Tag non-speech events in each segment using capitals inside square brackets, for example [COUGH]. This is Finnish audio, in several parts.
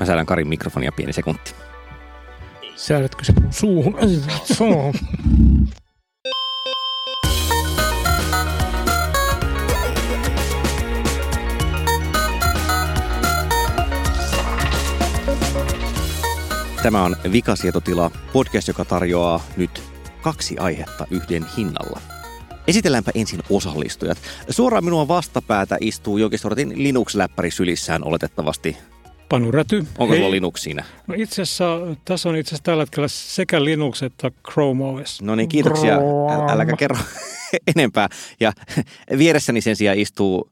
Mä säädän Karin mikrofonia pieni sekunti. Säädätkö se mun suuhun? Tämä on Vikasietotila, podcast, joka tarjoaa nyt kaksi aihetta yhden hinnalla. Esitelläänpä ensin osallistujat. Suoraan minua vastapäätä istuu Jokisortin Linux-läppäri sylissään oletettavasti. Panu Räty. Onko Hei. sulla Linux siinä? No itse asiassa tässä on itse asiassa tällä hetkellä sekä Linux että Chrome OS. No niin, kiitoksia. Äl- Äläkä kerro [LAUGHS] enempää. Ja [LAUGHS] vieressäni sen sijaan istuu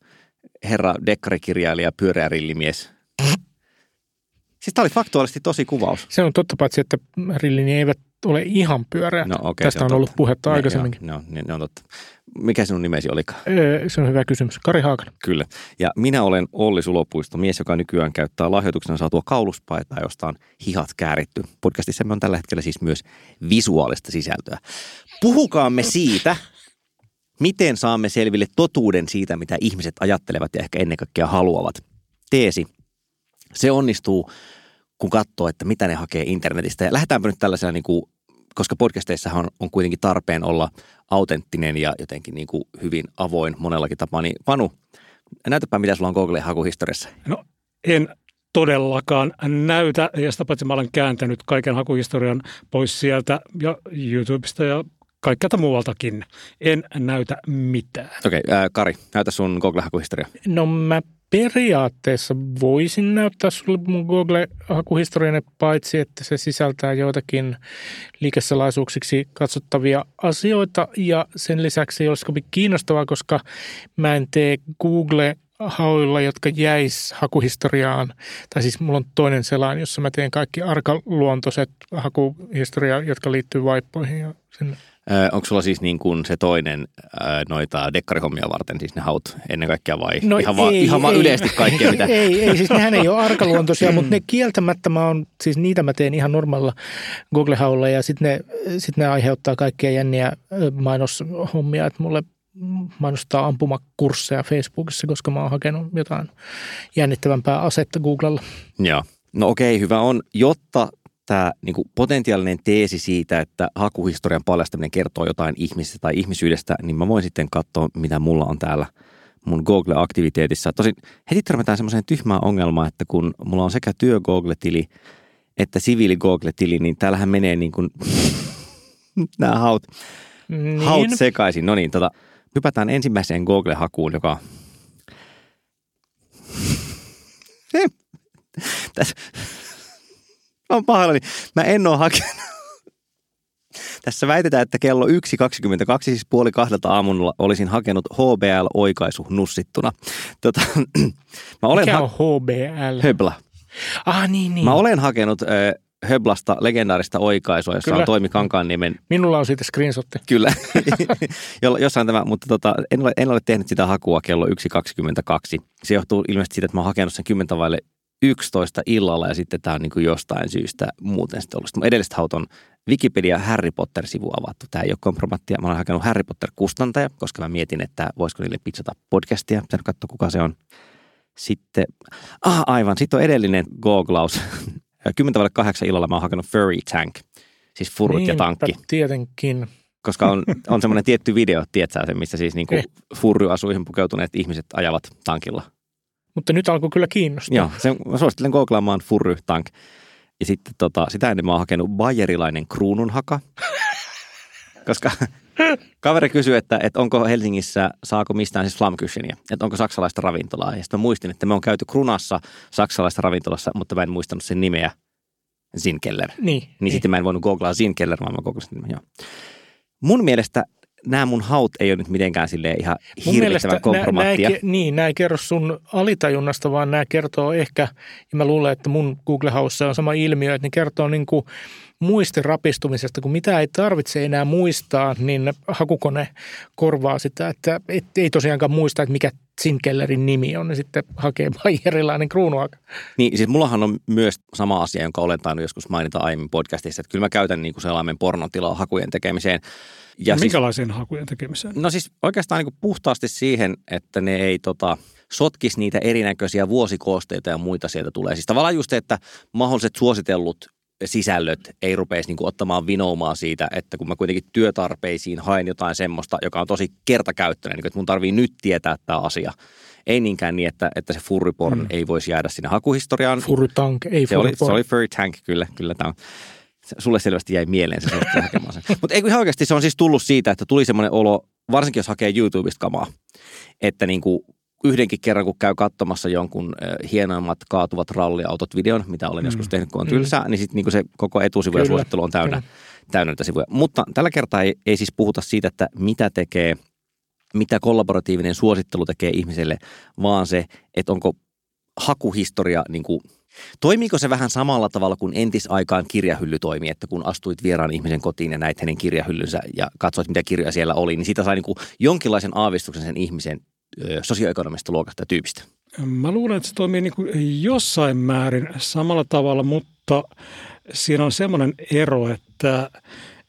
herra dekkarikirjailija, pyöreä rillimies. Siis tämä oli faktuaalisesti tosi kuvaus. Se on totta paitsi, että rillini eivät ole ihan pyöreä. No okei. Tästä on, totta. ollut puhetta Ne- aikaisemminkin. Joo, ne, ne on totta. Mikä sinun nimesi olikaan? Öö, Se on hyvä kysymys. Kari Haakanen. Kyllä. Ja minä olen Olli Sulopuisto, mies, joka nykyään käyttää lahjoituksena saatua kauluspaitaa, josta on hihat kääritty. Podcastissa on tällä hetkellä siis myös visuaalista sisältöä. Puhukaamme siitä, miten saamme selville totuuden siitä, mitä ihmiset ajattelevat ja ehkä ennen kaikkea haluavat. Teesi. Se onnistuu, kun katsoo, että mitä ne hakee internetistä. Ja lähdetäänpä nyt tällaisella, niin kuin, koska podcasteissahan on, on kuitenkin tarpeen olla autenttinen ja jotenkin niin kuin hyvin avoin monellakin tapaa. Niin Panu, näytäpä mitä sulla on Googlen hakuhistoriassa. No en todellakaan näytä, ja sitä paitsi mä olen kääntänyt kaiken hakuhistorian pois sieltä ja YouTubesta ja kaikkelta muualtakin. En näytä mitään. Okei, ää, Kari, näytä sun Google hakuhistoria. No mä periaatteessa voisin näyttää sulle mun Google-hakuhistorian, paitsi että se sisältää joitakin liikesalaisuuksiksi katsottavia asioita ja sen lisäksi olisi kovin kiinnostavaa, koska mä en tee Google hauilla, jotka jäis hakuhistoriaan. Tai siis mulla on toinen selain, jossa mä teen kaikki arkaluontoiset hakuhistoria, jotka liittyy vaippoihin ja sinne. Ää, onko sulla siis niin kuin se toinen ää, noita dekkarihommia varten, siis ne haut ennen kaikkea vai No ihan, vaan, ei, ihan vaan ei. yleisesti kaikkea, mitä... ei, ei, siis nehän ei ole arkaluontoisia, mutta ne kieltämättä mä on, siis niitä mä teen ihan normaalilla Google-haulla ja sitten ne, sit ne aiheuttaa kaikkia jänniä ö, mainoshommia, että mulle mainostaa ampumakursseja Facebookissa, koska mä oon hakenut jotain jännittävämpää asetta Googlella. Joo. No okei, hyvä on, jotta tämä niinku potentiaalinen teesi siitä, että hakuhistorian paljastaminen kertoo jotain ihmisestä tai ihmisyydestä, niin mä voin sitten katsoa, mitä mulla on täällä mun Google-aktiviteetissa. Tosin heti törmätään semmoiseen tyhmään ongelmaan, että kun mulla on sekä työ Google-tili että siviili Google-tili, niin täällähän menee [LAUGHS] niin kuin nämä haut, Niin. haut sekaisin. No niin, tota, hypätään ensimmäiseen Google-hakuun, joka... [LAUGHS] Tässä on pahoillani. Mä en ole hakenut. Tässä väitetään, että kello 1.22, siis puoli kahdelta aamulla, olisin hakenut HBL-oikaisu nussittuna. Tota, [CLEARS THROAT] mä olen Mikä ha- on HBL? Höbla. ah niin, niin. Mä olen hakenut äh, Höblasta legendaarista oikaisua, jossa Kyllä. on Toimi Kankaanniemen Minulla on siitä screenshotti. Kyllä, [LAUGHS] Jo- jossain tämä, mutta tota, en, ole, en ole tehnyt sitä hakua kello 1.22. Se johtuu ilmeisesti siitä, että mä oon hakenut sen 10 vaille 11 illalla ja sitten tämä on niin kuin jostain syystä muuten sitten ollut. Sitten edelliset haut on Wikipedia Harry Potter-sivu avattu. Tämä ei ole kompromattia. Mä olen hakenut Harry Potter-kustantaja, koska mä mietin, että voisiko niille pitsata podcastia. Pitää katsoa, kuka se on. Sitten, ah aivan, sitten on edellinen googlaus. 10 vaille 8 illalla mä oon hakenut Furry Tank, siis furut ja Niinpä tankki tietenkin. koska on, on semmoinen [LAUGHS] tietty video, tiedätkö se, missä siis niinku Ei. furryasuihin pukeutuneet ihmiset ajavat tankilla. Mutta nyt alkoi kyllä kiinnostaa. Joo, se, mä suosittelen googlaamaan furry tank. Ja sitten tota, sitä ennen mä oon hakenut bayerilainen kruununhaka, [LAUGHS] koska kaveri kysyi, että, että onko Helsingissä, saako mistään siis Flamkyshenia, että onko saksalaista ravintolaa. Ja sitten mä muistin, että me on käyty Krunassa saksalaista ravintolassa, mutta mä en muistanut sen nimeä, Zinkeller. Niin, Niin sitten mä en voinut googlaa Zinkeller, vaan mä googlasin nimen, joo. Mun mielestä nämä mun haut ei ole nyt mitenkään silleen ihan hirvittävän nää- kompromattia. nää ei ke- niin, nämä ei kerro sun alitajunnasta, vaan nämä kertoo ehkä, ja mä luulen, että mun Google House on sama ilmiö, että ne kertoo niin kuin muistin rapistumisesta, kun mitä ei tarvitse enää muistaa, niin hakukone korvaa sitä, että et, ei tosiaankaan muista, että mikä Zinkellerin nimi on, niin sitten hakee [LAUGHS] bayerilainen kruunuhaka. Niin siis mullahan on myös sama asia, jonka olen tainnut joskus mainita aiemmin podcastissa, että kyllä mä käytän niin kuin sellainen pornotilaa hakujen tekemiseen. Ja siis, Minkälaisen hakujen tekemiseen? no siis oikeastaan niin kuin puhtaasti siihen, että ne ei tota, sotkisi niitä erinäköisiä vuosikoosteita ja muita sieltä tulee. Siis tavallaan just, että mahdolliset suositellut sisällöt ei rupeisi niin ottamaan vinoumaa siitä, että kun mä kuitenkin työtarpeisiin haen jotain semmoista, joka on tosi kertakäyttöinen, niin että mun tarvii nyt tietää tämä asia. Ei niinkään niin, että, että se furryporn mm. ei voisi jäädä sinne hakuhistoriaan. Furrytank, ei se oli, se oli furry tank, kyllä. kyllä tämä on. Sulle selvästi jäi mieleen se hakemaan sen. Mutta ihan oikeasti se on siis tullut siitä, että tuli semmoinen olo, varsinkin jos hakee YouTubesta kamaa, että niin kuin yhdenkin kerran, kun käy katsomassa jonkun hienoimmat kaatuvat ralliautot videon, mitä olen mm. joskus tehnyt, kun on tylsää, mm. niin sitten niin se koko etusivu ja suosittelu on täynnä, täynnä näitä sivuja. Mutta tällä kertaa ei, ei siis puhuta siitä, että mitä tekee, mitä kollaboratiivinen suosittelu tekee ihmiselle, vaan se, että onko hakuhistoria niin kuin Toimiiko se vähän samalla tavalla kuin entisaikaan kirjahylly toimi, että kun astuit vieraan ihmisen kotiin ja näit hänen kirjahyllynsä ja katsoit, mitä kirjoja siellä oli, niin siitä sai niin kuin jonkinlaisen aavistuksen sen ihmisen sosioekonomista luokasta ja tyypistä? Mä luulen, että se toimii niin kuin jossain määrin samalla tavalla, mutta siinä on semmoinen ero, että,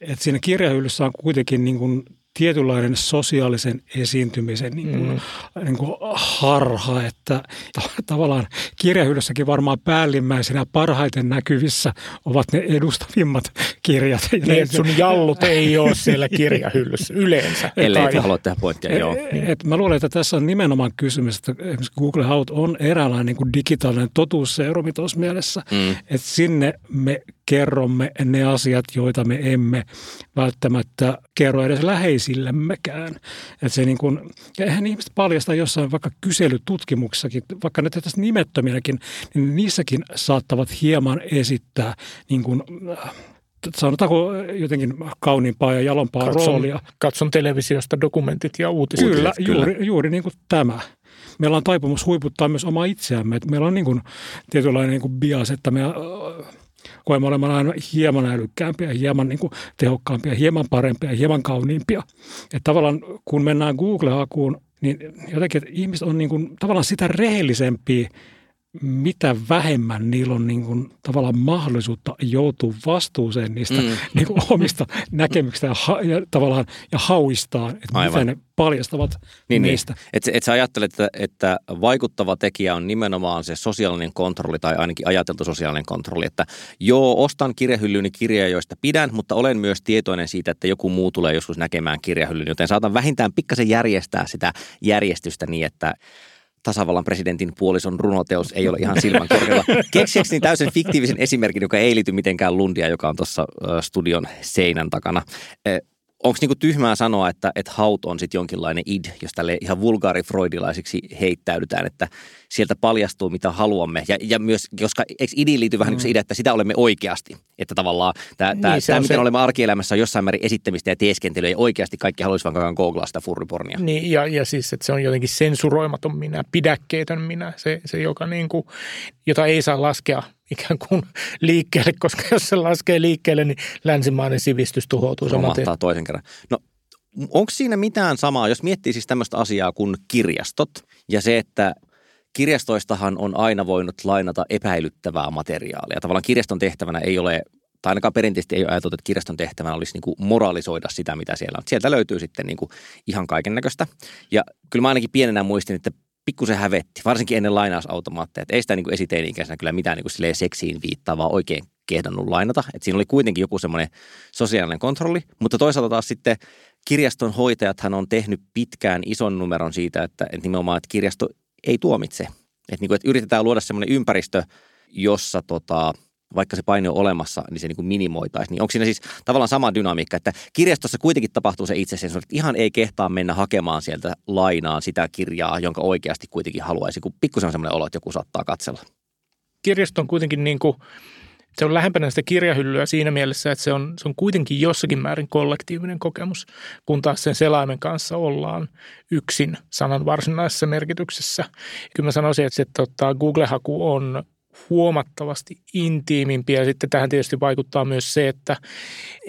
että siinä kirjahyllyssä on kuitenkin niin kuin tietynlainen sosiaalisen esiintymisen niin kuin, mm. niin kuin harha, että tavallaan kirjahyllyssäkin varmaan päällimmäisenä parhaiten näkyvissä ovat ne edustavimmat kirjat. Niin, sun jallut ei ole siellä kirjahyllyssä [LAUGHS] yleensä. Ellei et halua tehdä pointtia, joo. Et, et mä luulen, että tässä on nimenomaan kysymys, että esimerkiksi Google Haut on eräänlainen niin kuin digitaalinen totuusseurumi tuossa mielessä, mm. että sinne me kerromme ne asiat, joita me emme välttämättä kerro edes läheisillemmekään. Että se niin kuin, ja eihän ihmiset paljasta jossain vaikka kyselytutkimuksessakin, vaikka ne tässä nimettöminäkin, niin niissäkin saattavat hieman esittää niin kuin, sanotaanko jotenkin kauniimpaa ja jalompaa katson, roolia. Katson televisiosta dokumentit ja uutiset. Kyllä, kyllä. Juuri, juuri niin kuin tämä meillä on taipumus huiputtaa myös omaa itseämme. meillä on niin kuin tietynlainen niin kuin bias, että me koemme olemaan aina hieman älykkäämpiä, hieman niin kuin tehokkaampia, hieman parempia, hieman kauniimpia. Että tavallaan kun mennään Google-hakuun, niin jotenkin että ihmiset on niin kuin, tavallaan sitä rehellisempiä mitä vähemmän niillä on niin kuin, tavallaan mahdollisuutta joutua vastuuseen niistä mm. [LAUGHS] niin kuin, omista näkemyksistä ja, ha, ja, tavallaan, ja hauistaan, että Aivan. mitä ne paljastavat niin, niistä. Niin. Että et sä ajattelet, että, että vaikuttava tekijä on nimenomaan se sosiaalinen kontrolli tai ainakin ajateltu sosiaalinen kontrolli, että joo, ostan kirjahyllyni kirjoja, joista pidän, mutta olen myös tietoinen siitä, että joku muu tulee joskus näkemään kirjahyllyn, joten saatan vähintään pikkasen järjestää sitä järjestystä niin, että tasavallan presidentin puolison runoteos ei ole ihan silmän korkealla. Keksiäkseni täysin fiktiivisen esimerkin, joka ei liity mitenkään Lundia, joka on tuossa studion seinän takana onko niinku tyhmää sanoa, että, että haut on sitten jonkinlainen id, jos tälle ihan vulgaarifreudilaisiksi heittäydytään, että sieltä paljastuu mitä haluamme. Ja, ja myös, koska eikö idiin liity vähän mm. niin se idea, että sitä olemme oikeasti. Että tavallaan tämä, niin, tämä, tämä miten se... olemme arkielämässä on jossain määrin esittämistä ja teeskentelyä, ja oikeasti kaikki haluaisivat vaan googlaa sitä furripornia. Niin, ja, ja siis, että se on jotenkin sensuroimaton minä, pidäkkeetön minä, se, se joka niin kuin, jota ei saa laskea ikään kuin liikkeelle, [LAUGHS] koska jos se laskee liikkeelle, niin länsimainen sivistys tuhoutuu saman tien. toisen kerran. No onko siinä mitään samaa, jos miettii siis tämmöistä asiaa kuin kirjastot ja se, että kirjastoistahan on aina voinut lainata epäilyttävää materiaalia. Tavallaan kirjaston tehtävänä ei ole tai ainakaan perinteisesti ei ole ajateltu, että kirjaston tehtävänä olisi niin kuin moralisoida sitä, mitä siellä on. Sieltä löytyy sitten niin kuin ihan kaiken näköistä. Ja kyllä mä ainakin pienenä muistin, että pikkusen hävetti, varsinkin ennen lainausautomaatteja. Että ei sitä niin esiteini-ikäisenä kyllä mitään niin kuin seksiin viittaavaa oikein kehdannut lainata. Että siinä oli kuitenkin joku semmoinen sosiaalinen kontrolli, mutta toisaalta taas sitten kirjaston hoitajathan on tehnyt pitkään ison numeron siitä, että, että nimenomaan että kirjasto ei tuomitse. Että, niin kuin, että yritetään luoda semmoinen ympäristö, jossa tota, vaikka se paine on olemassa, niin se niin kuin minimoitaisiin. Niin onko siinä siis tavallaan sama dynamiikka, että kirjastossa kuitenkin tapahtuu se itse että ihan ei kehtaa mennä hakemaan sieltä lainaan sitä kirjaa, jonka oikeasti kuitenkin haluaisi, kun pikkusen on semmoinen olo, että joku saattaa katsella. Kirjasto on kuitenkin niin kuin, se on lähempänä sitä kirjahyllyä siinä mielessä, että se on, se on kuitenkin jossakin määrin kollektiivinen kokemus, kun taas sen selaimen kanssa ollaan yksin sanan varsinaisessa merkityksessä. Kyllä mä sanoisin, että se, tota, Google-haku on huomattavasti intiimimpi ja sitten tähän tietysti vaikuttaa myös se, että,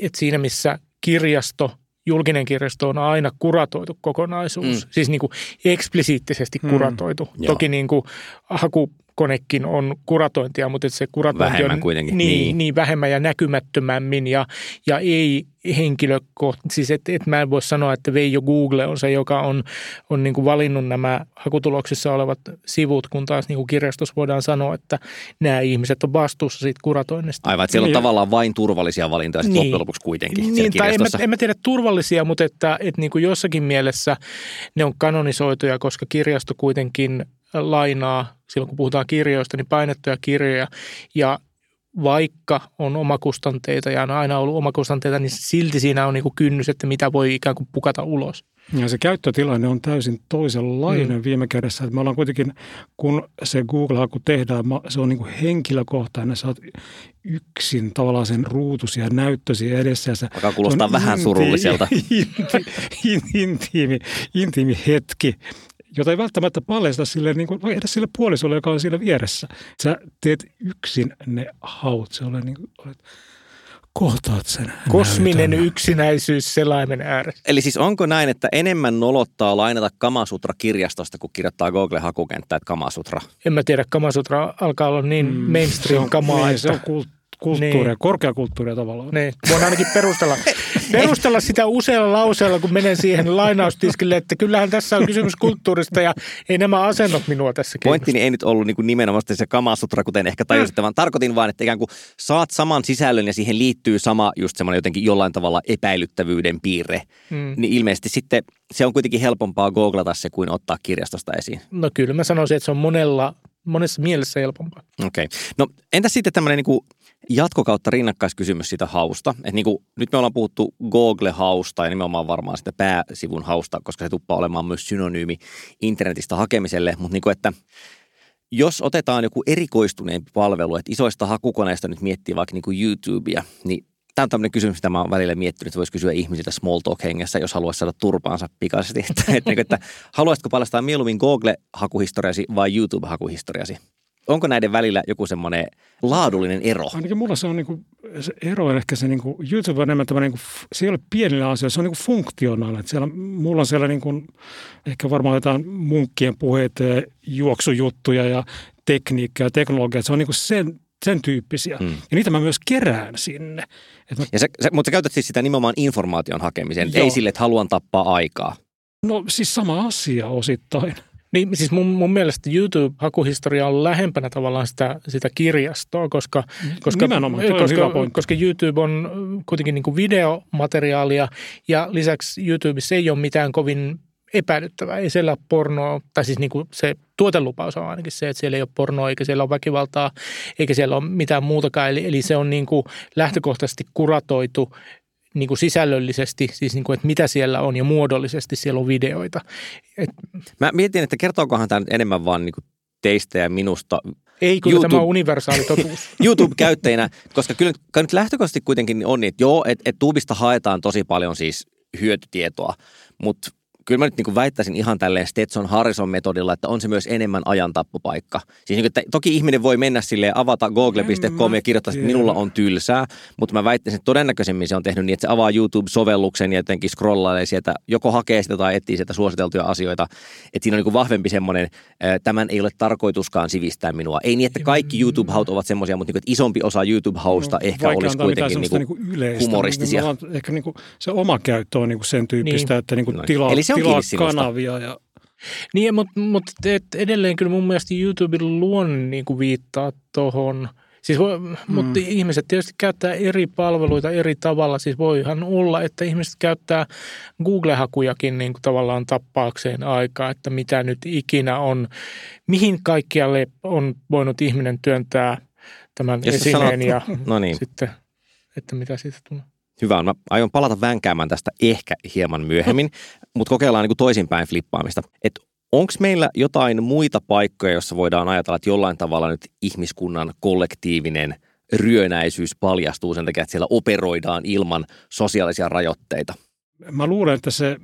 että siinä missä kirjasto julkinen kirjasto on aina kuratoitu kokonaisuus, mm. siis niin kuin eksplisiittisesti mm. kuratoitu. Mm. Toki niin kuin haku konekin on kuratointia, mutta se kuratointi Vähemmän on kuitenkin, Niin, niin. niin. vähemmän ja näkymättömämmin ja, ja ei henkilökohtaisesti. Siis et, et mä en voi sanoa, että Veijo Google on se, joka on, on niin kuin valinnut nämä hakutuloksissa olevat sivut, kun taas niin kuin kirjastossa voidaan sanoa, että nämä ihmiset on vastuussa siitä kuratoinnista. Aivan, että siellä on Niin. tavallaan vain turvallisia valintoja sitten Niin. loppujen lopuksi kuitenkin Niin, tai en mä, en mä tiedä turvallisia, mutta että, että niin kuin jossakin mielessä ne on kanonisoituja, koska kirjasto kuitenkin lainaa, silloin kun puhutaan kirjoista, niin painettuja kirjoja. Ja vaikka on omakustanteita ja on aina ollut omakustanteita, niin silti siinä on niin kuin kynnys, että mitä voi ikään kuin pukata ulos. Ja se käyttötilanne on täysin toisenlainen mm. viime kädessä. Että me ollaan kuitenkin, kun se Google-haku tehdään, se on niin kuin henkilökohtainen. Sä oot yksin tavallaan sen ruutusi ja näyttösi edessä. Ja sä, Alkaa kuulostaa se on vähän inti- surulliselta. [LAUGHS] Inti, in, intiimi, intiimi hetki, jota ei välttämättä paljasta sille, niin kuin, edes sille puolisolle, joka on siellä vieressä. Sä teet yksin ne haut. Se ole niin kuin, olet, kohtaat sen Kosminen näytön. yksinäisyys selaimen ääressä. Eli siis onko näin, että enemmän nolottaa lainata Kamasutra kirjastosta, kun kirjoittaa Google-hakukenttää, että Kamasutra? En mä tiedä, Kamasutra alkaa olla niin Mm, mainstream kamaa, niin, että... se on kult, kulttuuria, Niin. korkeakulttuuria tavallaan. Niin, voin ainakin perustella, perustella sitä usealla lauseella, kun menen siihen lainaustiskille, että kyllähän tässä on kysymys kulttuurista ja ei nämä asennot minua tässä kiinnosta. Pointtini ei nyt ollut niin kuin nimenomaan se Kamasutra, kuten ehkä tajusitte, vaan tarkoitin vaan, että ikään kuin saat saman sisällön ja siihen liittyy sama just semmoinen jotenkin jollain tavalla epäilyttävyyden piirre. Mm. Niin ilmeisesti sitten se on kuitenkin helpompaa googlata se kuin ottaa kirjastosta esiin. No kyllä mä sanoisin, että se on monella, monessa mielessä helpompaa. Okei. Okay. No entäs sitten tämmöinen niin jatkokautta rinnakkaiskysymys siitä hausta. Et niin kuin, nyt me ollaan puhuttu Google-hausta ja nimenomaan varmaan sitä pääsivun hausta, koska se tuppaa olemaan myös synonyymi internetistä hakemiselle. Mutta niin että jos otetaan joku erikoistuneempi palvelu, että isoista hakukoneista nyt miettii vaikka niin kuin YouTubea, niin Tämä on tämmöinen kysymys, mitä mä oon välillä miettinyt, että voisi kysyä ihmisiltä small talk hengessä, jos haluaisi saada turpaansa pikaisesti. [LAUGHS] Että, että, että haluaisitko paljastaa mieluummin Google-hakuhistoriasi vai YouTube-hakuhistoriasi? Onko näiden välillä joku semmoinen laadullinen ero? Ainakin mulla se on niinku, se ero on ehkä se niinku, YouTube on enemmän tämmöinen, niinku, se ei ole pienillä asioilla, se on niinku funktionaalinen. Että Siellä, mulla on siellä niinku, ehkä varmaan jotain munkkien puheita ja juoksujuttuja ja tekniikkaa ja teknologiaa. Se on niinku sen, sen tyyppisiä. Mm. Ja niitä mä myös kerään sinne. Et mä, Ja sä, sä, mutta sä käytät siis sitä nimenomaan informaation hakemiseen, Joo. ei sille, että haluan tappaa aikaa. no siis sama asia osittain. Niin siis mun, mun mielestä YouTube-hakuhistoria on lähempänä tavallaan sitä, sitä kirjastoa, koska, koska, Nimenomaan, koska, koska YouTube on kuitenkin niin kuin videomateriaalia ja lisäksi YouTubessa ei ole mitään kovin epäilyttävää. Ei siellä ole pornoa, tai siis niin kuin se tuotelupaus on ainakin se, että siellä ei ole pornoa, eikä siellä ole väkivaltaa, eikä siellä ole mitään muutakaan. Eli, eli se on niin kuin lähtökohtaisesti kuratoitu niin kuin sisällöllisesti, siis niin kuin, että mitä siellä on ja muodollisesti siellä on videoita. Et Mä mietin, että kertookohan tämä nyt enemmän vaan niin teistä ja minusta Ei, kyllä YouTube- tämä on universaali totuus. [LAUGHS] YouTube-käyttäjinä, koska kyllä nyt lähtökohtaisesti kuitenkin on niin, että joo, että et Tubista haetaan tosi paljon siis hyötytietoa, mutta kyllä mä nyt niin väittäisin ihan tälleen Stetson Harrison metodilla, että on se myös enemmän ajantappopaikka. Siis niin, että toki ihminen voi mennä silleen, avata google.com ja kirjoittaa, että minulla on tylsää, mutta mä väittäisin, että todennäköisemmin se on tehnyt niin, että se avaa YouTube-sovelluksen ja jotenkin scrollailee sieltä, joko hakee sitä tai etsii sieltä suositeltuja asioita. Että siinä on niin vahvempi semmoinen, tämän ei ole tarkoituskaan sivistää minua. Ei niin, että kaikki YouTube-haut ovat semmoisia, mutta niin, että isompi osa YouTube-hausta ehkä Vaikea olisi kuitenkin semmoista niin niinku yleistä. humoristisia. Niin, ehkä niinku, se oma käyttö on niinku sen tyyppistä, Niin. että niinku Noin. tilaa, Eli se on tilaa kanavia. Ja, niin, mutta, et edelleen kyllä mun mielestä YouTuben luonne niin kuin viittaa tuohon. Siis voi, mm. Mutta ihmiset tietysti käyttää eri palveluita eri tavalla. Siis voihan olla, että ihmiset käyttää Google-hakujakin niin kuin tavallaan tappaakseen aikaa, että mitä nyt ikinä on, mihin kaikkialle on voinut ihminen työntää tämän sä esineen sanot- ja [LAUGHS] No niin. sitten, että mitä siitä tulee. Hyvä on. Mä aion palata vänkäämään tästä ehkä hieman myöhemmin, [LAUGHS] mutta kokeillaan niin kuin toisinpäin flippaamista. Et onko meillä jotain muita paikkoja, joissa voidaan ajatella, että jollain tavalla nyt ihmiskunnan kollektiivinen ryönäisyys paljastuu sen takia, että siellä operoidaan ilman sosiaalisia rajoitteita? mä luulen, että se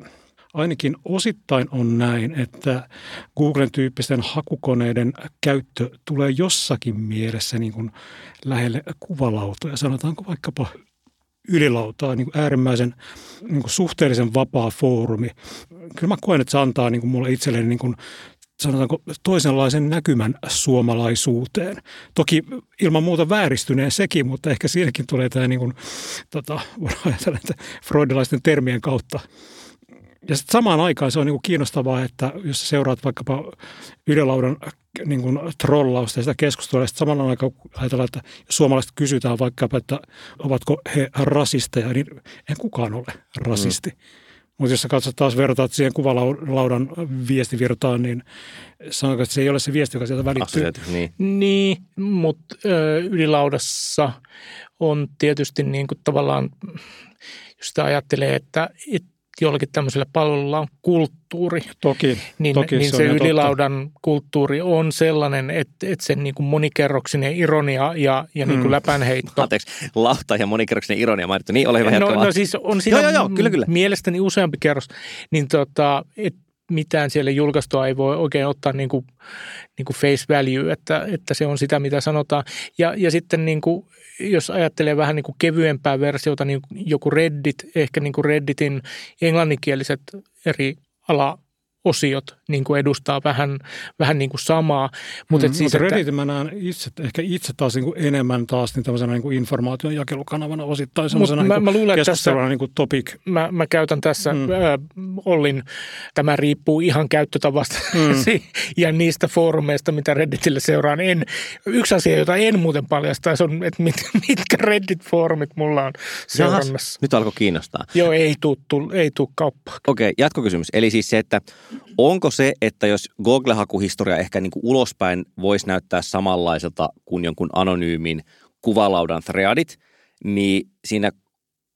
ainakin osittain on näin, että Googlen tyyppisten hakukoneiden käyttö tulee jossakin mielessä niin kuin lähelle kuvalautoja, sanotaanko vaikkapa ylilautaa, niin kuin äärimmäisen niin kuin suhteellisen vapaa foorumi. Kyllä mä koen, että se antaa niin kuin mulle itselleni niin kuin sanotaanko toisenlaisen näkymän suomalaisuuteen. Toki ilman muuta vääristyneen sekin, mutta ehkä siinäkin tulee tämä niin kuin, tota, ajatella, että freudilaisten termien kautta ja sitten samaan aikaan se on niin kuin kiinnostavaa, että jos seuraat vaikkapa ydelaudan niin kuin trollausta ja sitä keskustelua, ja samalla aikaan ajatellaan, että jos suomalaiset kysytään vaikkapa, että ovatko he rasisteja, niin en kukaan ole rasisti. Mm. Mutta jos sä katsot taas vertaat siihen kuvalaudan viestivirtaan, niin sanonko, että se ei ole se viesti, joka sieltä välittyy. niin. niin, mutta ylilaudassa on tietysti niin kuin tavallaan, jos sitä ajattelee, että, että jollakin tämmöisellä palvelulla on kulttuuri. Toki, niin, toki niin se, se ylilaudan totta. kulttuuri on sellainen, että, että sen niin kuin monikerroksinen ironia ja, ja niin kuin mm. läpänheitto. Anteeksi, lauta ja monikerroksinen ironia mainittu. Niin, ole hyvä no, no siis on siinä joo, joo, joo, kyllä, kyllä. mielestäni useampi kerros. Niin tota, et mitään siellä julkaistua ei voi oikein ottaa niin kuin, niin kuin face value, että, että se on sitä, mitä sanotaan. Ja, ja sitten niin kuin, jos ajattelee vähän niin kuin kevyempää versiota, niin joku Reddit, ehkä niin kuin Redditin englanninkieliset eri ala osiot niin kuin edustaa vähän, vähän niin kuin samaa. Mutta mm, siis, mutta Reddit että, mä näen itse, ehkä itse taas niin kuin enemmän taas niin tämmöisenä niin kuin informaation jakelukanavana osittain semmoisena niin mä, mä luulen, että tässä, niin kuin topic. Mä, mä käytän tässä mm. äh, Ollin, tämä riippuu ihan käyttötavasta mm. [LAUGHS] ja niistä foorumeista, mitä Redditille seuraan. En, yksi asia, jota en muuten paljasta, on, että mit, [LAUGHS] mitkä Reddit-foorumit mulla on seurannassa. Jahas, nyt alkoi kiinnostaa. Joo, ei tule ei tuu kauppaa. Okei, okay, jatkokysymys. Eli siis se, että Onko se, että jos Google-hakuhistoria ehkä niin kuin ulospäin voisi näyttää samanlaiselta kuin jonkun anonyymin kuvalaudan threadit, niin siinä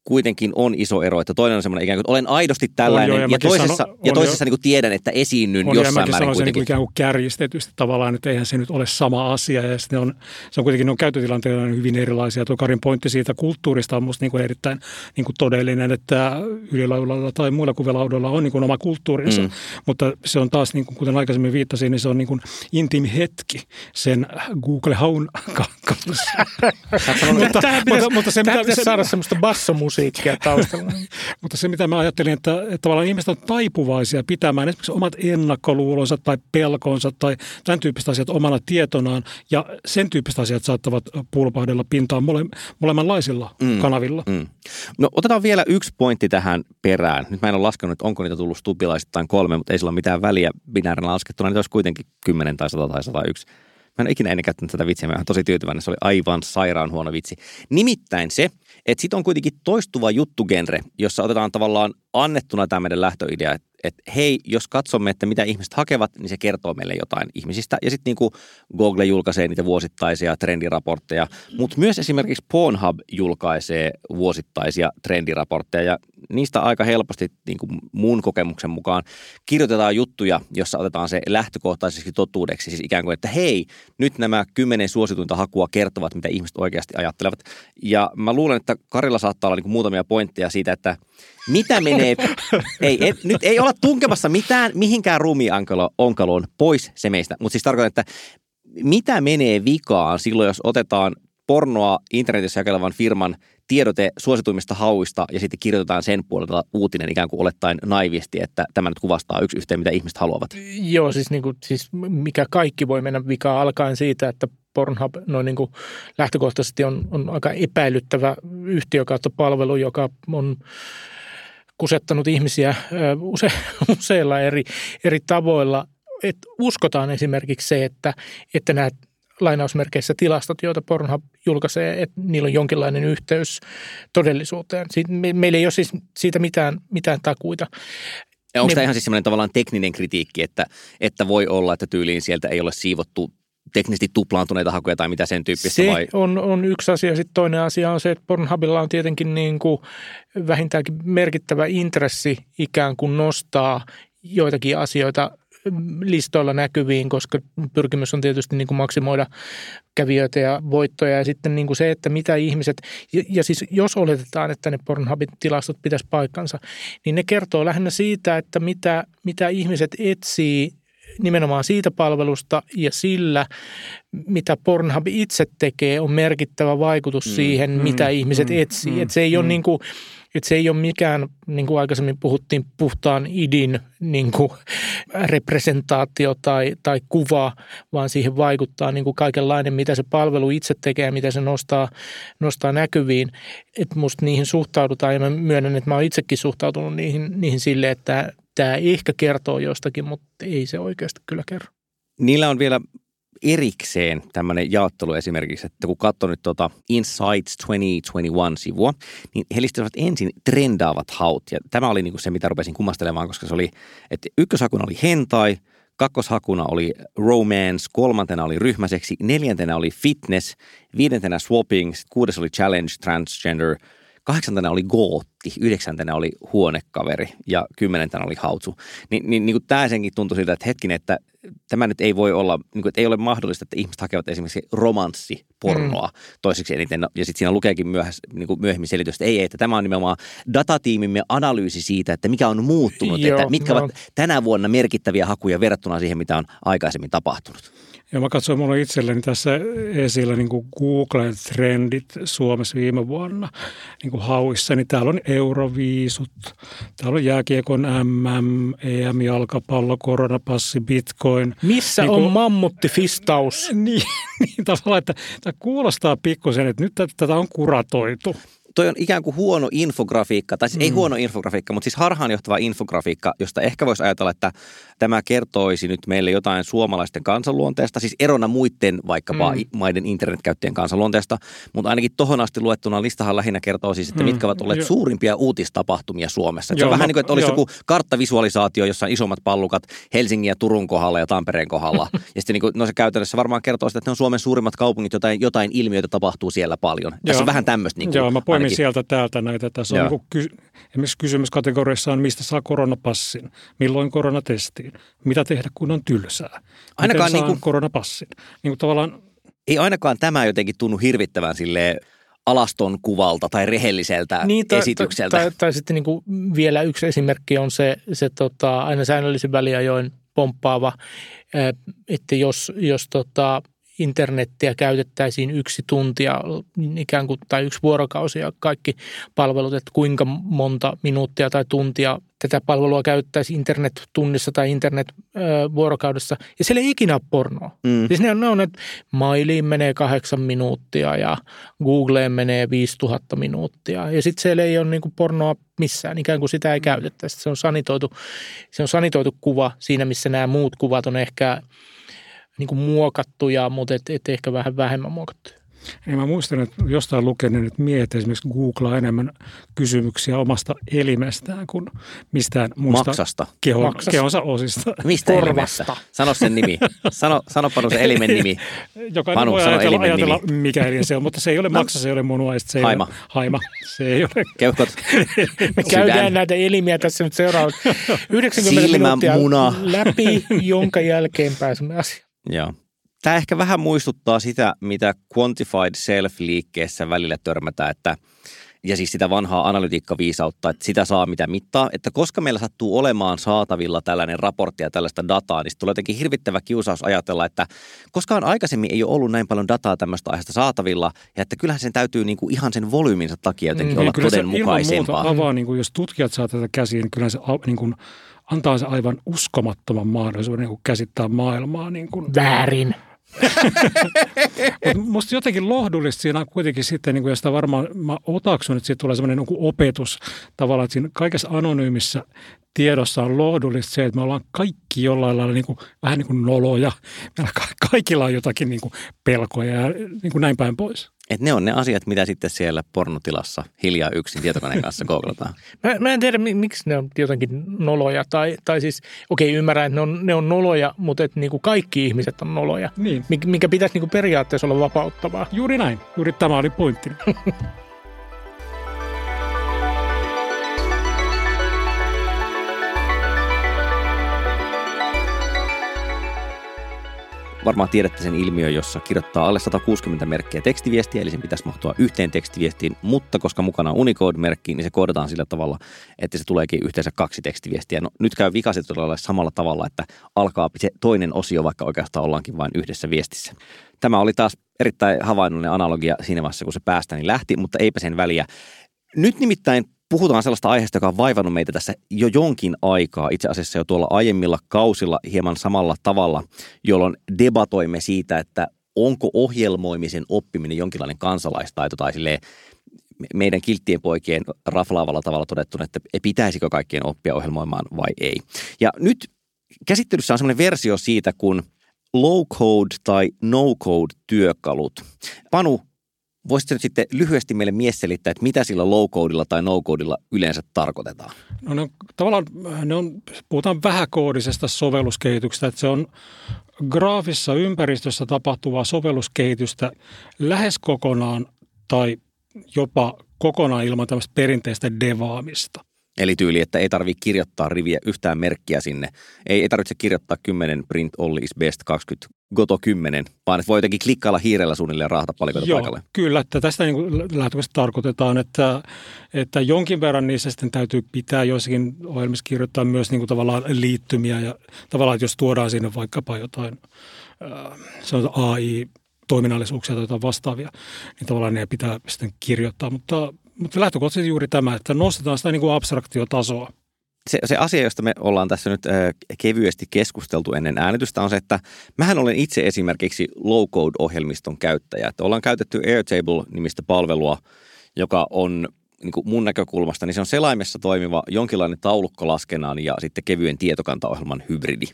kuitenkin on iso ero, että toinen on semmoinen ikään kuin, että olen aidosti tällainen on jo, ja, ja toisessa, sano, ja toisessa jo, niin kuin tiedän, että esiinnyn on, jossain määrin kuitenkin. Niin ikään kuin kärjistetysti tavallaan, että eihän se nyt ole sama asia ja sitten on, se on kuitenkin ne on käyttötilanteilla hyvin erilaisia. Tuo Karin pointti siitä kulttuurista on minusta niin kuin erittäin niin kuin todellinen, että ylilaudalla tai muilla kuvilaudoilla on niin kuin oma kulttuurinsa, mm. mutta se on taas, niin kuin, kuten aikaisemmin viittasin, niin se on niin kuin intiimi hetki sen Google Haun kanssa. mutta, mutta, mutta se, mitä, se, saada semmoista bassomusiikkia musiikkia taustalla. [LAUGHS] Mutta se, mitä mä ajattelin, että, että tavallaan ihmiset on taipuvaisia pitämään esimerkiksi omat ennakkoluulonsa tai pelkonsa tai tämän tyyppiset asiat omana tietonaan. Ja sen tyyppiset asiat saattavat pulpahdella pintaan mole, molemmanlaisilla mm. kanavilla. Mm. No otetaan vielä yksi pointti tähän perään. Nyt mä en ole laskenut, että onko niitä tullut stupilaisittain kolme, mutta ei sillä ole mitään väliä binäärinä laskettuna. Niitä olisi kuitenkin 10 tai 100 tai 101. Mä en ole ikinä ennen käyttänyt tätä vitsiä, mä olen tosi tyytyväinen, se oli aivan sairaan huono vitsi. Nimittäin se, että sit on kuitenkin toistuva juttugenre, jossa otetaan tavallaan annettuna tämä meidän lähtöidea, että että hei, jos katsomme, että mitä ihmiset hakevat, niin se kertoo meille jotain ihmisistä. Ja sitten niin Google julkaisee niitä vuosittaisia trendiraportteja, mutta myös esimerkiksi Pornhub julkaisee vuosittaisia trendiraportteja. Ja niistä aika helposti niin kuin mun kokemuksen mukaan kirjoitetaan juttuja, jossa otetaan se lähtökohtaisesti totuudeksi. Siis ikään kuin, että hei, nyt nämä kymmenen suosituinta hakua kertovat, mitä ihmiset oikeasti ajattelevat. Ja mä luulen, että Karilla saattaa olla niin kuin muutamia pointteja siitä, että mitä menee, [LAUGHS] ei, et, nyt ei olla tunkemassa mitään, mihinkään ruumiionkaloon pois se meistä, mutta siis tarkoitan, että mitä menee vikaan silloin, jos otetaan pornoa internetissä jakelevan firman tiedote suosituimmista hauista ja sitten kirjoitetaan sen puolelta uutinen ikään kuin olettaen naivisti, että tämä nyt kuvastaa yksi yhteen, mitä ihmiset haluavat. Joo, siis, niin kuin, siis mikä kaikki voi mennä vikaan alkaen siitä, että Pornhub noin niin kuin lähtökohtaisesti on, on aika epäilyttävä yhtiö kautta palvelu, joka on kusettanut ihmisiä use, [LAUGHS] useilla eri, eri tavoilla. Et uskotaan esimerkiksi se, että, että nämä lainausmerkeissä tilastot, joita Pornhub julkaisee, että niillä on jonkinlainen yhteys todellisuuteen. Siitä, me, meillä ei ole siis siitä mitään, mitään takuita. Ja onko ne, tämä ihan siis semmoinen tavallaan tekninen kritiikki, että, että voi olla, että tyyliin sieltä ei ole siivottu teknisesti tuplaantuneita hakuja tai mitä sen tyyppistä? Se vai? On, on yksi asia. Sitten toinen asia on se, että Pornhubilla on tietenkin niin kuin vähintäänkin merkittävä intressi ikään kuin nostaa joitakin asioita listoilla näkyviin, koska pyrkimys on tietysti niin kuin maksimoida kävijöitä ja voittoja ja sitten niin kuin se, että mitä ihmiset, ja, ja siis jos oletetaan, että ne Pornhubin tilastot pitäisi paikkansa, niin ne kertoo lähinnä siitä, että mitä, mitä ihmiset etsii nimenomaan siitä palvelusta ja sillä, mitä Pornhub itse tekee, on merkittävä vaikutus mm, siihen, mm, mitä ihmiset mm, etsii. Mm, Et se ei mm. ole niin kuin, että se ei ole mikään, niin kuin aikaisemmin puhuttiin, puhtaan idin niin kuin representaatio tai, tai kuva, vaan siihen vaikuttaa niin kuin kaikenlainen, mitä se palvelu itse tekee, mitä se nostaa, nostaa näkyviin. Että musta niihin suhtaudutaan ja mä myönnän, että mä oon itsekin suhtautunut niihin, niihin sille, että tämä ehkä kertoo jostakin, mutta ei se oikeasti kyllä kerro. Niillä on vielä erikseen tämmöinen jaottelu esimerkiksi, että kun katsoo nyt tuota Insights 2021-sivua, niin he listasivät ensin trendaavat haut. Ja tämä oli niinku se, mitä rupesin kummastelemaan, koska se oli, että ykköshakuna oli hentai, kakkoshakuna oli romance, kolmantena oli ryhmäseksi, neljäntenä oli fitness, viidentenä swapping, kuudes oli challenge, transgender – kahdeksantena oli gootti, yhdeksäntenä oli huonekaveri ja kymmenentenä oli hautsu. Ni, niin, niin kuin tämä senkin tuntui siltä, että hetkinen, että tämä nyt ei voi olla, niin kuin, että ei ole mahdollista, että ihmiset hakevat esimerkiksi romanssipornoa mm. toiseksi eniten. Ja sitten siinä lukeekin myöhäs, niin kuin myöhemmin selitys, että ei, että tämä on nimenomaan datatiimimme analyysi siitä, että mikä on muuttunut, Joo, että mitkä no. ovat tänä vuonna merkittäviä hakuja verrattuna siihen, mitä on aikaisemmin tapahtunut. Ja mä katsoin mulla itselleni tässä esillä niin kuin Google-trendit Suomessa viime vuonna niin kuin hauissa, niin täällä on euroviisut, täällä on jääkiekon MM, EM-jalkapallo, koronapassi, bitcoin. Missä niin kuin, on mammuttifistaus? [LAUGHS] Niin, niin tavallaan, että tämä kuulostaa pikkusen, että nyt tätä on kuratoitu toi on ikään kuin huono infografiikka, tai siis mm. ei huono infografiikka, mutta siis harhaanjohtava infografiikka, josta ehkä voisi ajatella, että tämä kertoisi nyt meille jotain suomalaisten kansanluonteesta, siis erona muiden vaikkapa mm. maiden internetkäyttäjien kansanluonteesta, mutta ainakin tohon asti luettuna listahan lähinnä kertoo siis, että mm. mitkä ovat olleet jo. suurimpia uutistapahtumia Suomessa. Joo, se on vähän niin kuin, että olisi jo. joku karttavisualisaatio, jossa on isommat pallukat Helsingin ja Turun kohdalla ja Tampereen kohdalla. [LAUGHS] ja sitten niin kuin, no se käytännössä varmaan kertoo sitä, että ne on Suomen suurimmat kaupungit, jotain, jotain ilmiöitä tapahtuu siellä paljon. Joo. Tässä on vähän tämmöistä. Niin kuin, Joo, mä poimin ainakin. sieltä täältä näitä. Tässä on niin ky- esimerkiksi kysymyskategoriassa on, mistä saa koronapassin, milloin koronatestiin, mitä tehdä, kun on tylsää, ainakaan niin kuin, koronapassin. Niin kuin tavallaan, ei ainakaan tämä jotenkin tunnu hirvittävän silleen alaston kuvalta tai rehelliseltä niin, tai, esitykseltä. Tai, tai, tai sitten niin kuin vielä yksi esimerkki on se, se tota, aina säännöllisen väliajoin pomppaava, että jos, jos tota, internettiä käytettäisiin yksi tuntia ikään kuin, tai yksi vuorokausi ja kaikki palvelut, että kuinka monta minuuttia tai tuntia palvelua käyttäisiin internet-tunnissa tai internet-vuorokaudessa. Ja siellä ei ikinä ole pornoa. Mm. Siis ne on, ne on, että mailiin menee kahdeksan minuuttia ja Googleen menee 5000 minuuttia. Ja sitten siellä ei ole niin pornoa missään, ikään kuin sitä ei käytettäisi. Se on sanitoitu, se on sanitoitu kuva siinä, missä nämä muut kuvat on ehkä – niin kuin muokattuja, mutta et, et ehkä vähän vähemmän muokattuja. Niin mä muistan, että jostain lukenut, että miehet esimerkiksi googlaa enemmän kysymyksiä omasta elimestään kuin mistään muista Maksasta. Keho, Maksasta. kehonsa osista. Mistä Korvasta. Elimessä? Sano sen nimi. Sano, sano Panu se elimen nimi. [LAUGHS] Jokainen Panu, voi sano ajatella, ajatella nimi. mikä elin se on, mutta se ei ole no. maksa, se ei ole munua. Se ei haima. Ole, haima. Se ei ole. Keuhkot. [LAUGHS] Me käydään näitä elimiä tässä nyt seuraavat [LAUGHS] 90 Silmä, minuuttia muna. läpi, jonka jälkeen pääsemme asiaan. Joo. Tämä ehkä vähän muistuttaa sitä, mitä Quantified Self-liikkeessä välillä törmätään, että ja siis sitä vanhaa analytiikkaviisautta, että sitä saa mitä mittaa, että koska meillä sattuu olemaan saatavilla tällainen raportti ja tällaista dataa, niin tulee jotenkin hirvittävä kiusaus ajatella, että koskaan aikaisemmin ei ole ollut näin paljon dataa tämmöistä aiheesta saatavilla, ja että kyllähän sen täytyy niin kuin ihan sen volyyminsa takia jotenkin mm, olla kyllä todenmukaisempaa. Se avaa, niin kuin, jos tutkijat saa tätä käsiin, niin kyllä se niin kuin antaa se aivan uskomattoman mahdollisuuden niin kuin käsittää maailmaa. Niin kuin. Väärin. [LAUGHS] Mutta jotenkin lohdullista siinä kuitenkin sitten, niin kuin, ja sitä varmaan mä otaksun, että siitä tulee semmoinen niin opetus tavallaan, että siinä kaikessa anonyymissä tiedossa on lohdullista se, että me ollaan kaikki jollain lailla niin kuin, vähän niin kuin noloja. Meillä kaikilla on jotakin niin kuin pelkoja ja niin kuin näin päin pois. Et ne on ne asiat, mitä sitten siellä pornotilassa hiljaa yksin tietokoneen kanssa googlataan. [LAUGHS] mä, mä en tiedä, miksi ne on jotenkin noloja. Tai, tai siis, okei, ymmärrän, että ne on, ne on noloja, mutta että niinku kaikki ihmiset on noloja. Niin. Mikä pitäisi niinku periaatteessa olla vapauttavaa. Juuri näin. Juuri tämä oli pointti. [LAUGHS] varmaan tiedätte sen ilmiön, jossa kirjoittaa alle 160 merkkiä tekstiviestiä, eli sen pitäisi mahtua yhteen tekstiviestiin, mutta koska mukana on Unicode-merkki, niin se koodataan sillä tavalla, että se tuleekin yhteensä kaksi tekstiviestiä. No, nyt käy vikaiset samalla tavalla, että alkaa se toinen osio, vaikka oikeastaan ollaankin vain yhdessä viestissä. Tämä oli taas erittäin havainnollinen analogia siinä vaiheessa, kun se päästä niin lähti, mutta eipä sen väliä. Nyt nimittäin puhutaan sellaista aiheesta, joka on vaivannut meitä tässä jo jonkin aikaa, itse asiassa jo tuolla aiemmilla kausilla hieman samalla tavalla, jolloin debatoimme siitä, että onko ohjelmoimisen oppiminen jonkinlainen kansalaistaito tai silleen meidän kilttien poikien raflaavalla tavalla todettu, että pitäisikö kaikkien oppia ohjelmoimaan vai ei. Ja nyt käsittelyssä on semmoinen versio siitä, kun low code tai no code työkalut. Panu, Voisitko nyt sitten lyhyesti meille mies selittää, että mitä sillä low-codeilla tai no-codeilla yleensä tarkoitetaan? No ne on, tavallaan ne on, puhutaan vähäkoodisesta sovelluskehityksestä, että se on graafissa ympäristössä tapahtuvaa sovelluskehitystä lähes kokonaan tai jopa kokonaan ilman tämmöistä perinteistä devaamista. Eli tyyli, että ei tarvitse kirjoittaa riviä yhtään merkkiä sinne. Ei, ei tarvitse kirjoittaa 10 print all is best 20 goto 10, vaan että voi jotenkin klikkailla hiirellä suunnilleen raahata palikoita Joo, paikalle. kyllä, että tästä niin lähtökohtaisesti tarkoitetaan, että, että jonkin verran niissä sitten täytyy pitää joissakin ohjelmissa kirjoittaa myös niin kuin tavallaan liittymiä ja tavallaan, että jos tuodaan sinne vaikkapa jotain äh, sanotaan AI toiminnallisuuksia tai jotain vastaavia, niin tavallaan ne pitää sitten kirjoittaa, mutta mutta lähtökohtaisesti juuri tämä, että nostetaan sitä niin kuin abstraktiotasoa. Se, se asia, josta me ollaan tässä nyt äh, kevyesti keskusteltu ennen äänitystä, on se, että mähän olen itse esimerkiksi low-code-ohjelmiston käyttäjä. Että ollaan käytetty Airtable-nimistä palvelua, joka on niin kuin mun näkökulmasta, niin se on selaimessa toimiva jonkinlainen taulukkolaskennan ja sitten kevyen tietokantaohjelman hybridi.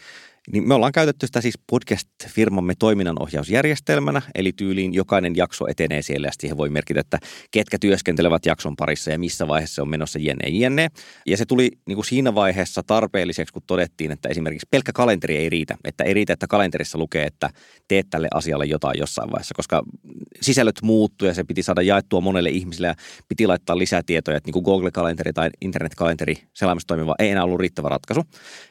Niin me ollaan käytetty sitä siis podcast-firmamme toiminnanohjausjärjestelmänä, eli tyyliin jokainen jakso etenee siellä ja siihen voi merkitä, että ketkä työskentelevät jakson parissa ja missä vaiheessa se on menossa jenne jenne. Ja se tuli niin kuin siinä vaiheessa tarpeelliseksi, kun todettiin, että esimerkiksi pelkkä kalenteri ei riitä. Että ei riitä, että kalenterissa lukee, että teet tälle asialle jotain jossain vaiheessa, koska sisällöt muuttuu ja se piti saada jaettua monelle ihmiselle ja piti laittaa lisätietoja, että niin kuin Google-kalenteri tai internet-kalenteri selaimessa toimiva ei enää ollut riittävä ratkaisu.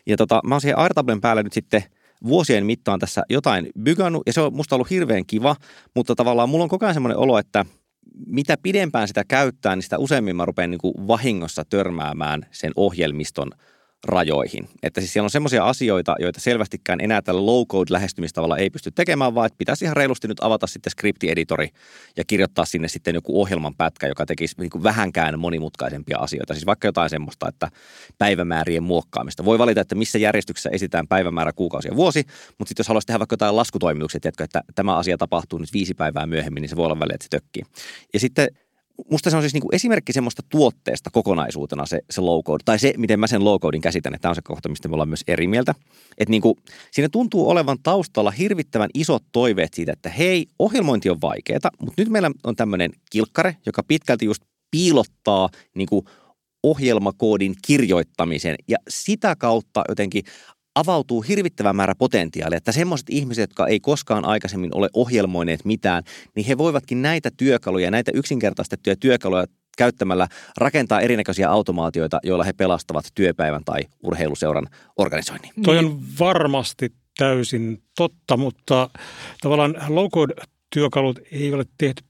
Ja tota, mä oon siihen Airtablen päälle nyt sitten vuosien mittaan tässä jotain bygannut ja se on musta ollut hirveän kiva, mutta tavallaan mulla on koko ajan semmoinen olo, että mitä pidempään sitä käyttää, niin sitä useammin mä rupean niin kuin vahingossa törmäämään sen ohjelmiston – rajoihin. Että siis siellä on semmoisia asioita, joita selvästikään enää tällä low-code lähestymistavalla ei pysty tekemään, vaan että pitäisi ihan reilusti nyt avata sitten skriptieditori ja kirjoittaa sinne sitten joku ohjelman pätkä, joka tekisi niin kuin vähänkään monimutkaisempia asioita. Siis vaikka jotain semmoista, että päivämäärien muokkaamista. Voi valita, että missä järjestyksessä esitään päivämäärä kuukausi ja vuosi, mutta sitten jos haluaisi tehdä vaikka jotain laskutoimituksia, tiedätkö, että tämä asia tapahtuu nyt viisi päivää myöhemmin, niin se voi olla väliä, että se tökkii. Ja sitten musta se on siis niin kuin esimerkki semmoista tuotteesta kokonaisuutena se, se low code, tai se, miten mä sen low codein käsitän, että tämä on se kohta, mistä me ollaan myös eri mieltä. Että niin kuin, siinä tuntuu olevan taustalla hirvittävän isot toiveet siitä, että hei, ohjelmointi on vaikeaa, mutta nyt meillä on tämmöinen kilkkare, joka pitkälti just piilottaa niin kuin ohjelmakoodin kirjoittamisen ja sitä kautta jotenkin avautuu hirvittävä määrä potentiaalia, että semmoiset ihmiset, jotka ei koskaan aikaisemmin ole ohjelmoineet mitään, niin he voivatkin näitä työkaluja, näitä yksinkertaistettuja työkaluja käyttämällä rakentaa erinäköisiä automaatioita, joilla he pelastavat työpäivän tai urheiluseuran organisoinnin. Toi on varmasti täysin totta, mutta tavallaan low-code-työkalut ei ole tehty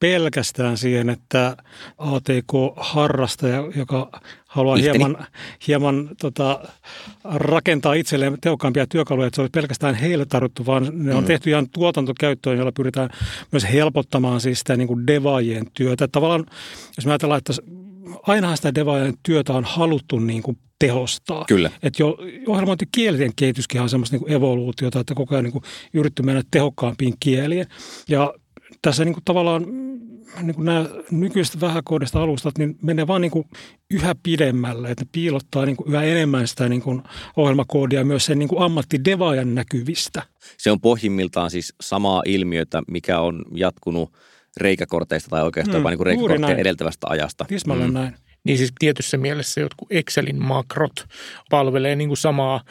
pelkästään siihen, että ATK-harrastaja, joka haluaa Ihteni. hieman, hieman tota, rakentaa itselleen tehokkaampia työkaluja, että se olisi pelkästään heille tarvittu, vaan ne on mm. tehty ihan tuotantokäyttöön, jolla pyritään myös helpottamaan siis sitä niin kuin devaajien työtä. Tavallaan, jos me ajatellaan, että ainahan sitä devaajien työtä on haluttu niin kuin tehostaa. Kyllä. Että jo ohjelmointikielien kehityskin on semmoista niin kuin evoluutiota, että koko ajan niin kuin yritetty mennä tehokkaampiin kieliin. Ja tässä niin kuin tavallaan niin kuin nämä nykyiset vähäkoodista alustat, niin menee vaan niin kuin yhä pidemmälle, että ne piilottaa niin kuin yhä enemmän sitä niin kuin ohjelmakoodia myös sen niin kuin ammattidevaajan näkyvistä. Se on pohjimmiltaan siis samaa ilmiötä, mikä on jatkunut reikäkorteista tai oikeastaan mm, jopa niin reikäkortteja edeltävästä ajasta. Tismalleen mm. näin. Niin siis tietyssä mielessä jotkut Excelin makrot palvelee niin kuin samaa,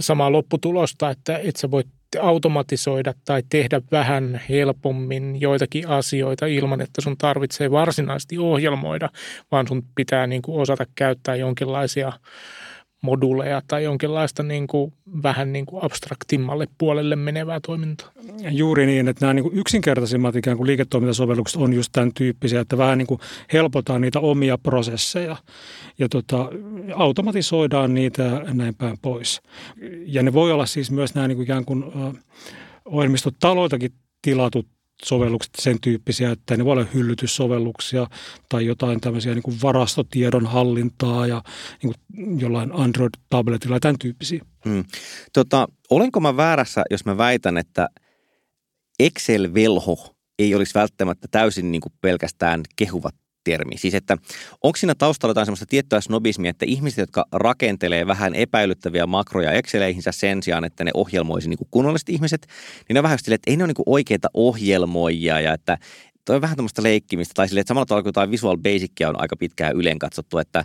samaa lopputulosta, että et sä voit automatisoida tai tehdä vähän helpommin joitakin asioita ilman, että sun tarvitsee varsinaisesti ohjelmoida, vaan sun pitää niin kuin osata käyttää jonkinlaisia moduleja tai jonkinlaista niin kuin, vähän niin kuin abstraktimmalle puolelle menevää toimintaa. Juuri niin, että nämä niin kuin yksinkertaisimmat ikään kuin liiketoimintasovellukset on just tämän tyyppisiä, että vähän niin kuin helpotaan niitä omia prosesseja ja tota, automatisoidaan niitä näin päin pois. Ja ne voi olla siis myös nämä niin kuin ikään kuin ohjelmistotaloiltakin tilatut sovellukset sen tyyppisiä, että ne voi olla hyllytyssovelluksia tai jotain tämmöisiä niin kuin varastotiedon hallintaa ja niin kuin jollain Android-tabletilla ja tämän tyyppisiä. Hmm. Tota, olenko mä väärässä, jos mä väitän, että Excel-velho ei olisi välttämättä täysin niin kuin pelkästään kehuvat termi. Siis että onko siinä taustalla jotain semmoista tiettyä snobismia, että ihmiset, jotka rakentelee vähän epäilyttäviä makroja Exceleihinsä sen sijaan, että ne ohjelmoisi niin kuin kunnolliset ihmiset, niin ne on vähän sille, että ei ne ole niin oikeita ohjelmoijia ja että toi on vähän tämmöistä leikkimistä. Tai sille, että samalla tavalla kuin jotain Visual Basicia on aika pitkään ylen katsottu, että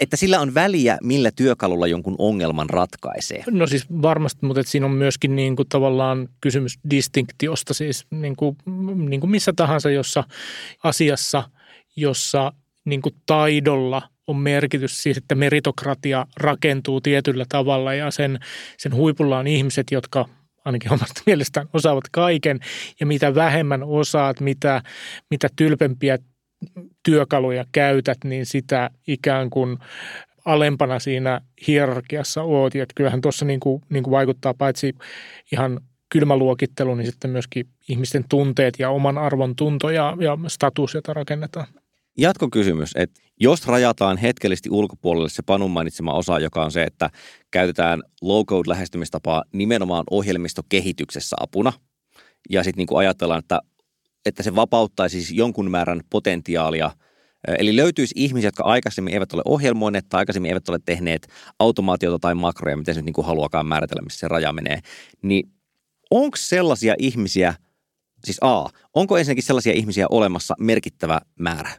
että sillä on väliä, millä työkalulla jonkun ongelman ratkaisee. No siis varmasti, mutta että siinä on myöskin niin kuin tavallaan kysymys distinktiosta, siis niin kuin, niin kuin missä tahansa, jossa asiassa – jossa niin kuin taidolla on merkitys, siis että meritokratia rakentuu tietyllä tavalla ja sen, sen huipulla on ihmiset, jotka ainakin omasta [LAUGHS] mielestään osaavat kaiken ja mitä vähemmän osaat, mitä, mitä tylpempiä työkaluja käytät, niin sitä ikään kuin alempana siinä hierarkiassa oot. Ja kyllähän tuossa niin kuin, niin kuin vaikuttaa paitsi ihan kylmäluokittelu, niin sitten myöskin ihmisten tunteet ja oman arvon tunto ja, ja status, jota rakennetaan. Jatkokysymys, että jos rajataan hetkellisesti ulkopuolelle se Panun mainitsema osa, joka on se, että käytetään low-code-lähestymistapaa nimenomaan ohjelmistokehityksessä apuna, ja sitten niin ajatellaan, että, että se vapauttaisi siis jonkun määrän potentiaalia – Eli löytyisi ihmisiä, jotka aikaisemmin eivät ole ohjelmoineet tai aikaisemmin eivät ole tehneet automaatiota tai makroja, miten se nyt niin kuin haluakaan määritellä, missä se raja menee. Niin onko sellaisia ihmisiä, siis A, onko ensinnäkin sellaisia ihmisiä olemassa merkittävä määrä?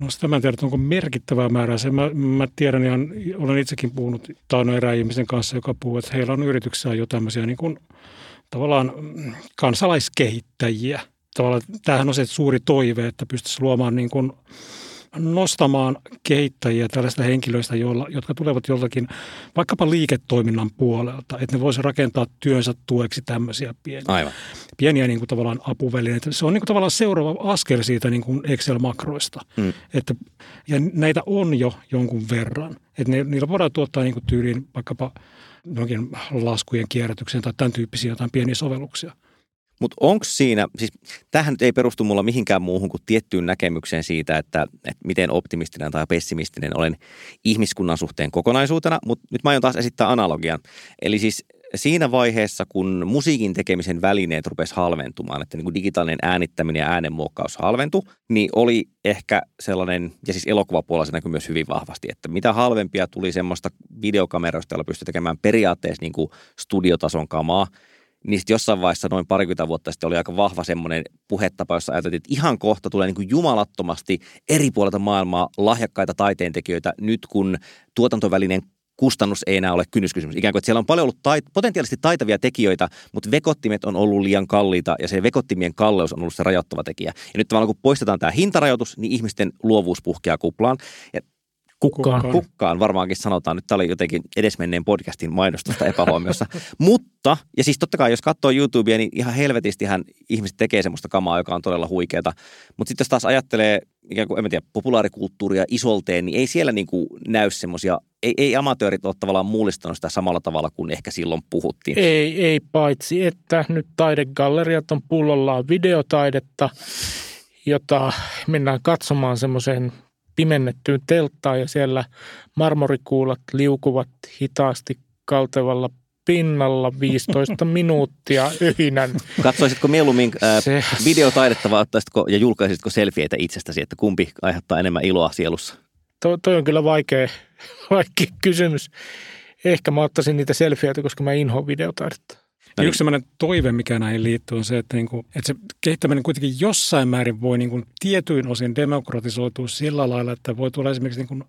No sitä mä en tiedä, onko merkittävää määrää. Se mä, mä tiedän ihan, olen itsekin puhunut taanoin erään ihmisen kanssa, joka puhuu, että heillä on yrityksessä jo tämmöisiä niin kuin, tavallaan kansalaiskehittäjiä. Tavallaan tämähän on se suuri toive, että pystyisi luomaan niin kuin nostamaan kehittäjiä tällaista henkilöistä, joilla, jotka tulevat joltakin vaikkapa liiketoiminnan puolelta, että ne voisivat rakentaa työnsä tueksi tämmöisiä pieniä, Aivan. pieniä niin kuin tavallaan apuvälineitä. Se on niin kuin tavallaan seuraava askel siitä niin kuin Excel-makroista. Mm. Että, ja näitä on jo jonkun verran. Että ne, niillä voidaan tuottaa niin kuin tyyliin vaikkapa jonkin laskujen kierrätykseen tai tämän tyyppisiä jotain pieniä sovelluksia. Mutta onko siinä, siis tähän nyt ei perustu mulla mihinkään muuhun kuin tiettyyn näkemykseen siitä, että, että miten optimistinen tai pessimistinen olen ihmiskunnan suhteen kokonaisuutena, mutta nyt mä aion taas esittää analogian. Eli siis siinä vaiheessa, kun musiikin tekemisen välineet rupesi halventumaan, että niin kuin digitaalinen äänittäminen ja äänenmuokkaus halventu, niin oli ehkä sellainen, ja siis elokuvapuolella se näkyy myös hyvin vahvasti, että mitä halvempia tuli semmoista videokameroista, joilla pystyi tekemään periaatteessa niin kuin studiotason kamaa, sitten jossain vaiheessa noin parikymmentä vuotta sitten oli aika vahva semmoinen puhetapa, jossa ajateltiin, että ihan kohta tulee niin kuin jumalattomasti eri puolilta maailmaa lahjakkaita taiteentekijöitä nyt kun tuotantovälinen kustannus ei enää ole kynnyskysymys. Ikään kuin, että siellä on paljon ollut tait- potentiaalisesti taitavia tekijöitä, mutta vekottimet on ollut liian kalliita ja se vekottimien kalleus on ollut se rajoittava tekijä. Ja nyt tavallaan kun poistetaan tämä hintarajoitus, niin ihmisten luovuus puhkeaa kuplaan. Ja Kukkaan. Kukkaan varmaankin sanotaan. Nyt tämä oli jotenkin edesmenneen podcastin mainostusta epähuomiossa. [LAUGHS] Mutta, ja siis totta kai jos katsoo YouTubea, niin ihan helvetistihän ihmiset tekee semmoista kamaa, joka on todella huikeata. Mutta sitten jos taas ajattelee ikään kuin, en tiedä, populaarikulttuuria isolteen, niin ei siellä niin kuin näy semmoisia, ei, ei amatöörit ole tavallaan mullistanut sitä samalla tavalla kuin ehkä silloin puhuttiin. Ei, ei paitsi, että nyt taidegalleriat on pullollaan videotaidetta, jota mennään katsomaan semmoiseen pimennettyyn telttaan ja siellä marmorikuulat liukuvat hitaasti kaltevalla pinnalla 15 [LAUGHS] minuuttia yhinän. Katsoisitko mieluummin äh, Se... videotaidetta vai ottaisitko ja julkaisitko selfieitä itsestäsi, että kumpi aiheuttaa enemmän iloa sielussa? To, toi on kyllä vaikea, vaikea kysymys. Ehkä mä ottaisin niitä selfieitä, koska mä inhoan videotaidetta. No niin. Yksi sellainen toive, mikä näihin liittyy, on se, että, niin kuin, että se kehittäminen kuitenkin jossain määrin voi niin kuin tietyin osin demokratisoitua sillä lailla, että voi tulla esimerkiksi niin kuin,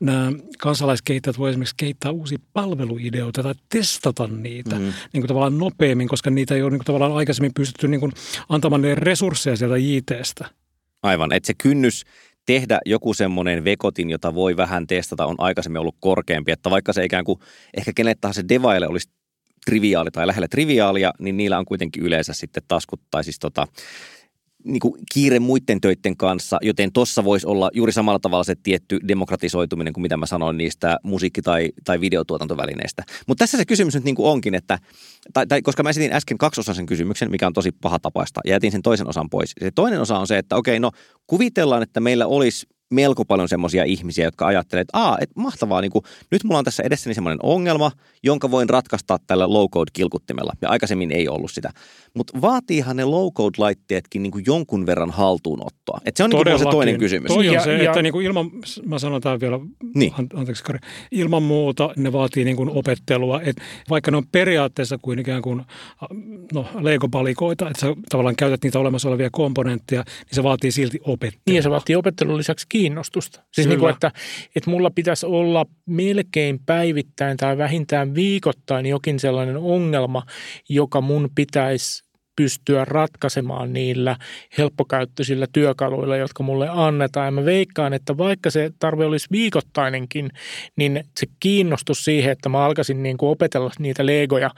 nämä kansalaiskehittäjät voi esimerkiksi kehittää uusia palveluideoita tai testata niitä mm. niin kuin tavallaan nopeammin, koska niitä ei ole niin kuin tavallaan aikaisemmin pystytty niin kuin antamaan ne resursseja sieltä JTstä. Aivan, että se kynnys tehdä joku semmoinen vekotin, jota voi vähän testata, on aikaisemmin ollut korkeampi. Että vaikka se ikään kuin ehkä kenet tahansa devaille olisi triviaali tai lähellä triviaalia, niin niillä on kuitenkin yleensä sitten taskut tai siis tota, niin kuin kiire muiden töiden kanssa, joten tuossa voisi olla juuri samalla tavalla se tietty demokratisoituminen kuin mitä mä sanoin niistä musiikki- tai, tai videotuotantovälineistä. Mutta tässä se kysymys nyt niin kuin onkin, että, tai, tai koska mä esitin äsken kaksiosaisen kysymyksen, mikä on tosi paha tapaista, ja jätin sen toisen osan pois. Se toinen osa on se, että okei, no kuvitellaan, että meillä olisi melko paljon semmoisia ihmisiä, jotka ajattelee, että Aa, et mahtavaa, niin kuin, nyt mulla on tässä edessäni semmoinen ongelma, jonka voin ratkaistaa tällä low-code-kilkuttimella. Ja aikaisemmin ei ollut sitä. Mutta vaatiihan ne low-code-laitteetkin niin kuin jonkun verran haltuunottoa. Et se on niin se toinen kysymys. Toi on ja, se, ja, että niin kuin ilman, mä sanon tämän vielä, niin. anteeksi Kari, ilman muuta ne vaatii niin kuin opettelua. Et vaikka ne on periaatteessa kuin ikään kuin no, leikopalikoita, että sä tavallaan käytät niitä olemassa olevia komponentteja, niin se vaatii silti opettelua. Niin ja se vaatii opettelun lisäksi kiinnostusta. Siis niin kuin, että, että mulla pitäisi olla melkein päivittäin tai vähintään viikoittain jokin sellainen ongelma, joka mun pitäisi pystyä ratkaisemaan niillä helppokäyttöisillä työkaluilla, jotka mulle annetaan. Ja mä veikkaan, että vaikka se tarve olisi viikoittainenkin, niin se kiinnostus siihen, että mä alkaisin niin kuin opetella niitä legoja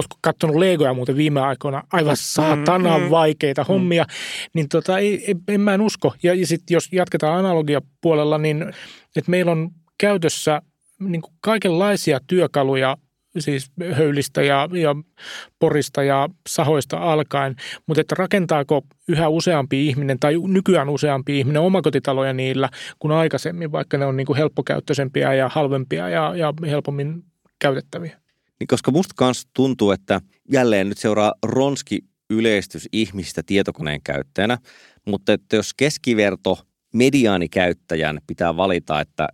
olisiko katsonut Legoja muuten viime aikoina, aivan saatanan mm, vaikeita mm, hommia, niin tota, ei, ei, en mä en usko. Ja, ja sitten jos jatketaan analogiapuolella, niin että meillä on käytössä niin kuin kaikenlaisia työkaluja siis höylistä ja, ja porista ja sahoista alkaen, mutta että rakentaako yhä useampi ihminen tai nykyään useampi ihminen omakotitaloja niillä kuin aikaisemmin, vaikka ne on niin kuin helppokäyttöisempiä ja halvempia ja, ja helpommin käytettäviä? Niin koska musta kanssa tuntuu, että jälleen nyt seuraa ronski yleistys ihmistä tietokoneen käyttäjänä, mutta että jos keskiverto mediaanikäyttäjän pitää valita, että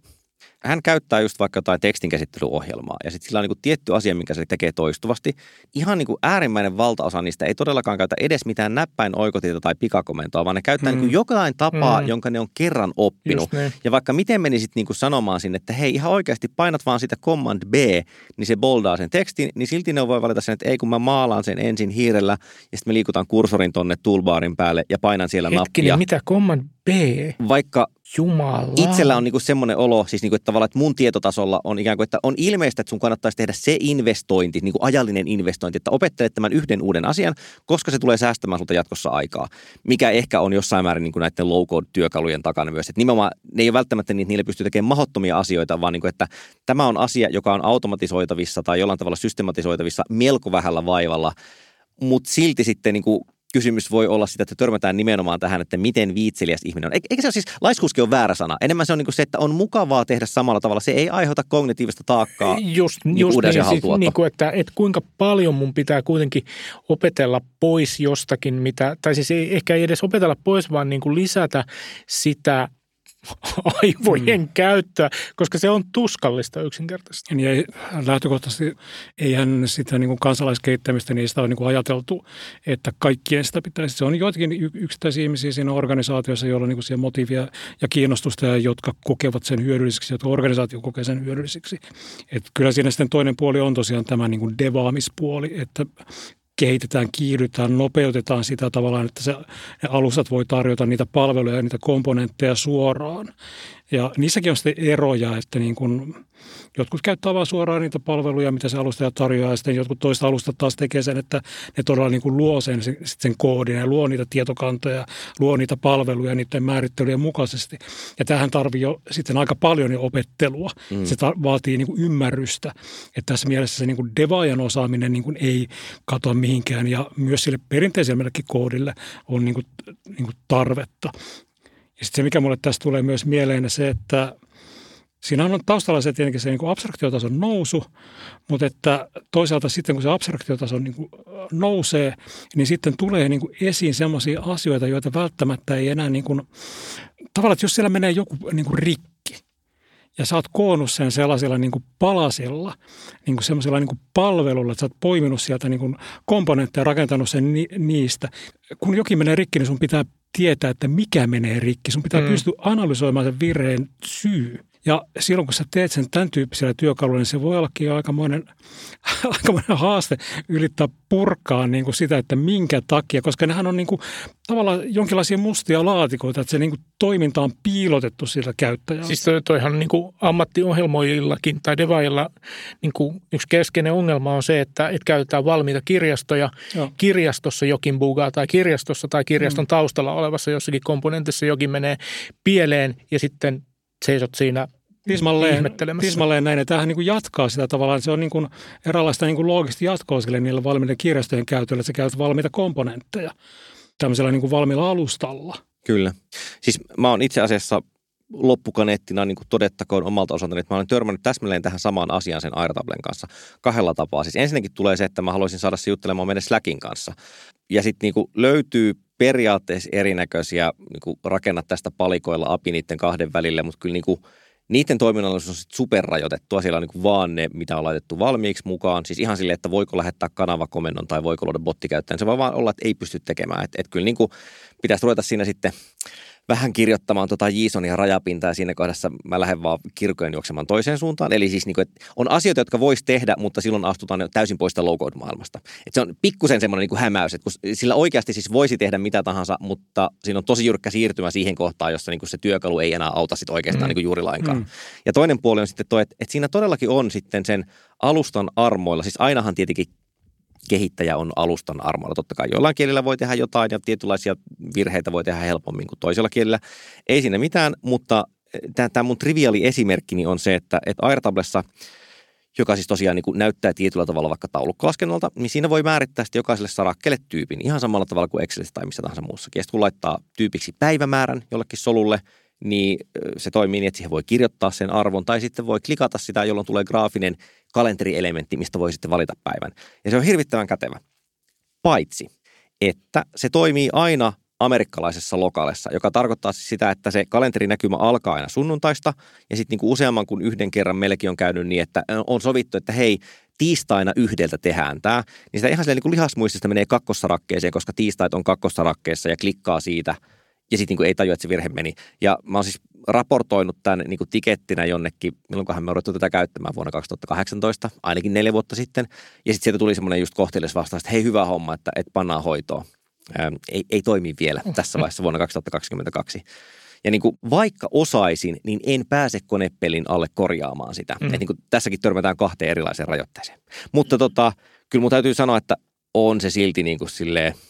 hän käyttää just vaikka jotain tekstinkäsittelyohjelmaa ja sitten sillä on niin kuin tietty asia, minkä se tekee toistuvasti. Ihan niin kuin äärimmäinen valtaosa niistä ei todellakaan käytä edes mitään näppäin oikotietoa tai pikakomentoa, vaan ne käyttää hmm. niin kuin jokain tapaa, hmm. jonka ne on kerran oppinut. Niin. Ja vaikka miten menisit niin kuin sanomaan sinne, että hei ihan oikeasti painat vaan sitä command B, niin se boldaa sen tekstin, niin silti ne voi valita sen, että ei kun mä maalaan sen ensin hiirellä ja sitten me liikutaan kursorin tonne toolbarin päälle ja painan siellä Hetkinen, nappia. mitä command B? Vaikka Jumala. Itsellä on niinku semmoinen olo, siis niinku, että tavallaan että mun tietotasolla on ikään kuin, että on ilmeistä, että sun kannattaisi tehdä se investointi, niinku ajallinen investointi, että opettelet tämän yhden uuden asian, koska se tulee säästämään sulta jatkossa aikaa. Mikä ehkä on jossain määrin niinku näiden low-code-työkalujen takana myös. Että nimenomaan ne ei ole välttämättä niin, että niille pystyy tekemään mahottomia asioita, vaan niinku, että tämä on asia, joka on automatisoitavissa tai jollain tavalla systematisoitavissa melko vähällä vaivalla, mutta silti sitten niin kuin kysymys voi olla sitä, että törmätään nimenomaan tähän, että miten viitseliäs ihminen on. Eikä se ole siis, laiskuuskin on väärä sana. Enemmän se on niin kuin se, että on mukavaa tehdä samalla tavalla. Se ei aiheuta kognitiivista taakkaa. Just, niin just niin, siis, niin kuin, että, että kuinka paljon mun pitää kuitenkin opetella pois jostakin, mitä, tai siis ei, ehkä ei edes opetella pois, vaan niin kuin lisätä sitä aivojen mm. käyttöä, koska se on tuskallista yksinkertaisesti. Niin ei, lähtökohtaisesti eihän sitä niin kuin kansalaiskehittämistä niistä on niin kuin ajateltu, että kaikkien sitä pitäisi. Se on joitakin yksittäisiä ihmisiä siinä organisaatiossa, joilla on niin kuin motiivia ja kiinnostusta ja jotka kokevat sen hyödylliseksi, jotka organisaatio kokee sen hyödylliseksi. Et kyllä siinä sitten toinen puoli on tosiaan tämä niin kuin devaamispuoli, että kehitetään, kiihdytään, nopeutetaan sitä tavallaan, että se, ne alustat voi tarjota niitä palveluja ja niitä komponentteja suoraan. Ja niissäkin on sitten eroja, että niin kuin jotkut käyttää vain suoraan niitä palveluja, mitä se alustaja tarjoaa, ja sitten jotkut toista alustat taas tekee sen, että ne todella niin kuin luo sen, sen koodin ja luo niitä tietokantoja, luo niitä palveluja niiden määrittelyjen mukaisesti. Ja tähän tarvii jo sitten aika paljon jo opettelua. Mm. Se tar- vaatii niin kuin ymmärrystä, että tässä mielessä se niin kuin devaajan osaaminen niin kuin ei katoa mihinkään, ja myös sille perinteisemmälle koodille on niin kuin, niin kuin tarvetta. Ja sitten se, mikä mulle tässä tulee myös mieleen, se, että siinä on taustalla se tietenkin se niin kuin abstraktiotason nousu, mutta että toisaalta sitten kun se abstraktiotaso niin kuin nousee, niin sitten tulee niin kuin esiin sellaisia asioita, joita välttämättä ei enää niin kuin, tavallaan, että jos siellä menee joku niin kuin rikki, ja sä oot koonnut sen sellaisella niin kuin palasilla, niin kuin semmoisella niin kuin palvelulla, että sä oot poiminut sieltä niin kuin komponentteja ja rakentanut sen ni- niistä. Kun jokin menee rikki, niin sun pitää tietää, että mikä menee rikki. Sun pitää mm. pystyä analysoimaan sen virheen syy. Ja silloin kun sä teet sen tämän tyyppisellä työkaluilla, niin se voi ollakin jo aikamoinen, [LAUGHS] aikamoinen haaste yrittää purkaa niin kuin sitä, että minkä takia, koska nehän on niin kuin, tavallaan jonkinlaisia mustia laatikoita, että se niin kuin, toiminta on piilotettu siltä käyttäjältä. Siis toi, toihan niin kuin ammattiohjelmoijillakin tai devailla niin kuin yksi keskeinen ongelma on se, että, että käytetään valmiita kirjastoja. Joo. Kirjastossa jokin bugaa tai kirjastossa tai kirjaston mm. taustalla olevassa jossakin komponentissa jokin menee pieleen ja sitten seisot siinä Tismalleen, tismalleen näin. Ja tämähän niin kuin jatkaa sitä tavallaan. Se on niin kuin eräänlaista niin kuin loogista jatkoa sille niillä valmiiden kirjastojen käytöllä, että sä käytät valmiita komponentteja tämmöisellä niin kuin valmiilla alustalla. Kyllä. Siis mä oon itse asiassa loppukaneettina niin kuin todettakoon omalta osaltani, että mä olen törmännyt täsmälleen tähän samaan asiaan sen Airtablen kanssa kahdella tapaa. Siis ensinnäkin tulee se, että mä haluaisin saada se juttelemaan meidän Slackin kanssa. Ja sitten niin löytyy periaatteessa erinäköisiä, niin kuin rakenna tästä palikoilla api niiden kahden välille, mutta kyllä niin kuin niiden toiminnallisuus on sitten superrajoitettua. Siellä on niin vaan ne, mitä on laitettu valmiiksi mukaan. Siis ihan silleen, että voiko lähettää kanavakomennon tai voiko luoda bottikäyttäjän. Se voi vaan olla, että ei pysty tekemään. Että et kyllä niin kuin pitäisi ruveta siinä sitten vähän kirjoittamaan tota JSONia rajapintaa ja siinä kohdassa mä lähden vaan kirkojen juoksemaan toiseen suuntaan. Eli siis niin kuin, että on asioita, jotka voisi tehdä, mutta silloin astutaan täysin pois low maailmasta. Et se on pikkusen semmoinen niin hämäys, että kun sillä oikeasti siis voisi tehdä mitä tahansa, mutta siinä on tosi jyrkkä siirtymä siihen kohtaan, jossa niin kuin se työkalu ei enää auta sit oikeastaan mm. niin kuin juuri lainkaan. Mm. Ja toinen puoli on sitten tuo, että, että siinä todellakin on sitten sen alustan armoilla, siis ainahan tietenkin kehittäjä on alustan armoilla. Totta kai jollain kielillä voi tehdä jotain ja tietynlaisia virheitä voi tehdä helpommin kuin toisella kielellä. Ei siinä mitään, mutta eh, tämä mun triviaali esimerkkini on se, että, että Airtablessa joka siis tosiaan niin kuin näyttää tietyllä tavalla vaikka taulukkolaskennalta, niin siinä voi määrittää sitten jokaiselle sarakkeelle tyypin ihan samalla tavalla kuin Excelissä tai missä tahansa muussakin. Ja kun laittaa tyypiksi päivämäärän jollekin solulle, niin se toimii niin, että siihen voi kirjoittaa sen arvon tai sitten voi klikata sitä, jolloin tulee graafinen kalenterielementti, mistä voi sitten valita päivän. Ja se on hirvittävän kätevä. Paitsi, että se toimii aina amerikkalaisessa lokaalissa, joka tarkoittaa siis sitä, että se kalenterinäkymä alkaa aina sunnuntaista ja sitten niin useamman kuin yhden kerran meillekin on käynyt niin, että on sovittu, että hei, tiistaina yhdeltä tehdään tämä, niin sitä ihan niin kuin lihasmuistista menee kakkossarakkeeseen, koska tiistait on kakkossarakkeessa ja klikkaa siitä ja sitten niin ei tajua, että se virhe meni. Ja mä oon siis raportoinut tämän niin kuin tikettinä jonnekin, milloinkohan me ruvettu tätä käyttämään vuonna 2018, ainakin neljä vuotta sitten. Ja sitten sieltä tuli semmoinen just kohteellis vastaus, että hei hyvä homma, että, että pannaan hoitoon. Ähm, ei, ei toimi vielä tässä vaiheessa vuonna 2022. Ja niin kuin, vaikka osaisin, niin en pääse konepelin alle korjaamaan sitä. Mm. Et niin kuin, tässäkin törmätään kahteen erilaiseen rajoitteeseen. Mutta tota, kyllä mun täytyy sanoa, että on se silti niin kuin silleen –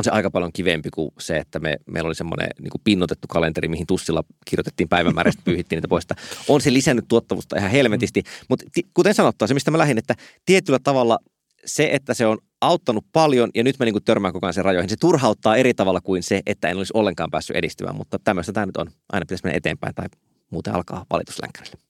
on se aika paljon kivempi kuin se, että me, meillä oli semmoinen niin kuin pinnotettu kalenteri, mihin tussilla kirjoitettiin päivämäärästä, pyyhittiin niitä pois. On se lisännyt tuottavuutta ihan helmetisti, mutta t- kuten sanottua, se mistä mä lähdin, että tietyllä tavalla se, että se on auttanut paljon ja nyt mä niin kuin törmään koko ajan sen rajoihin, se turhauttaa eri tavalla kuin se, että en olisi ollenkaan päässyt edistymään, mutta tämmöistä tämä nyt on. Aina pitäisi mennä eteenpäin tai muuten alkaa valituslänkärille.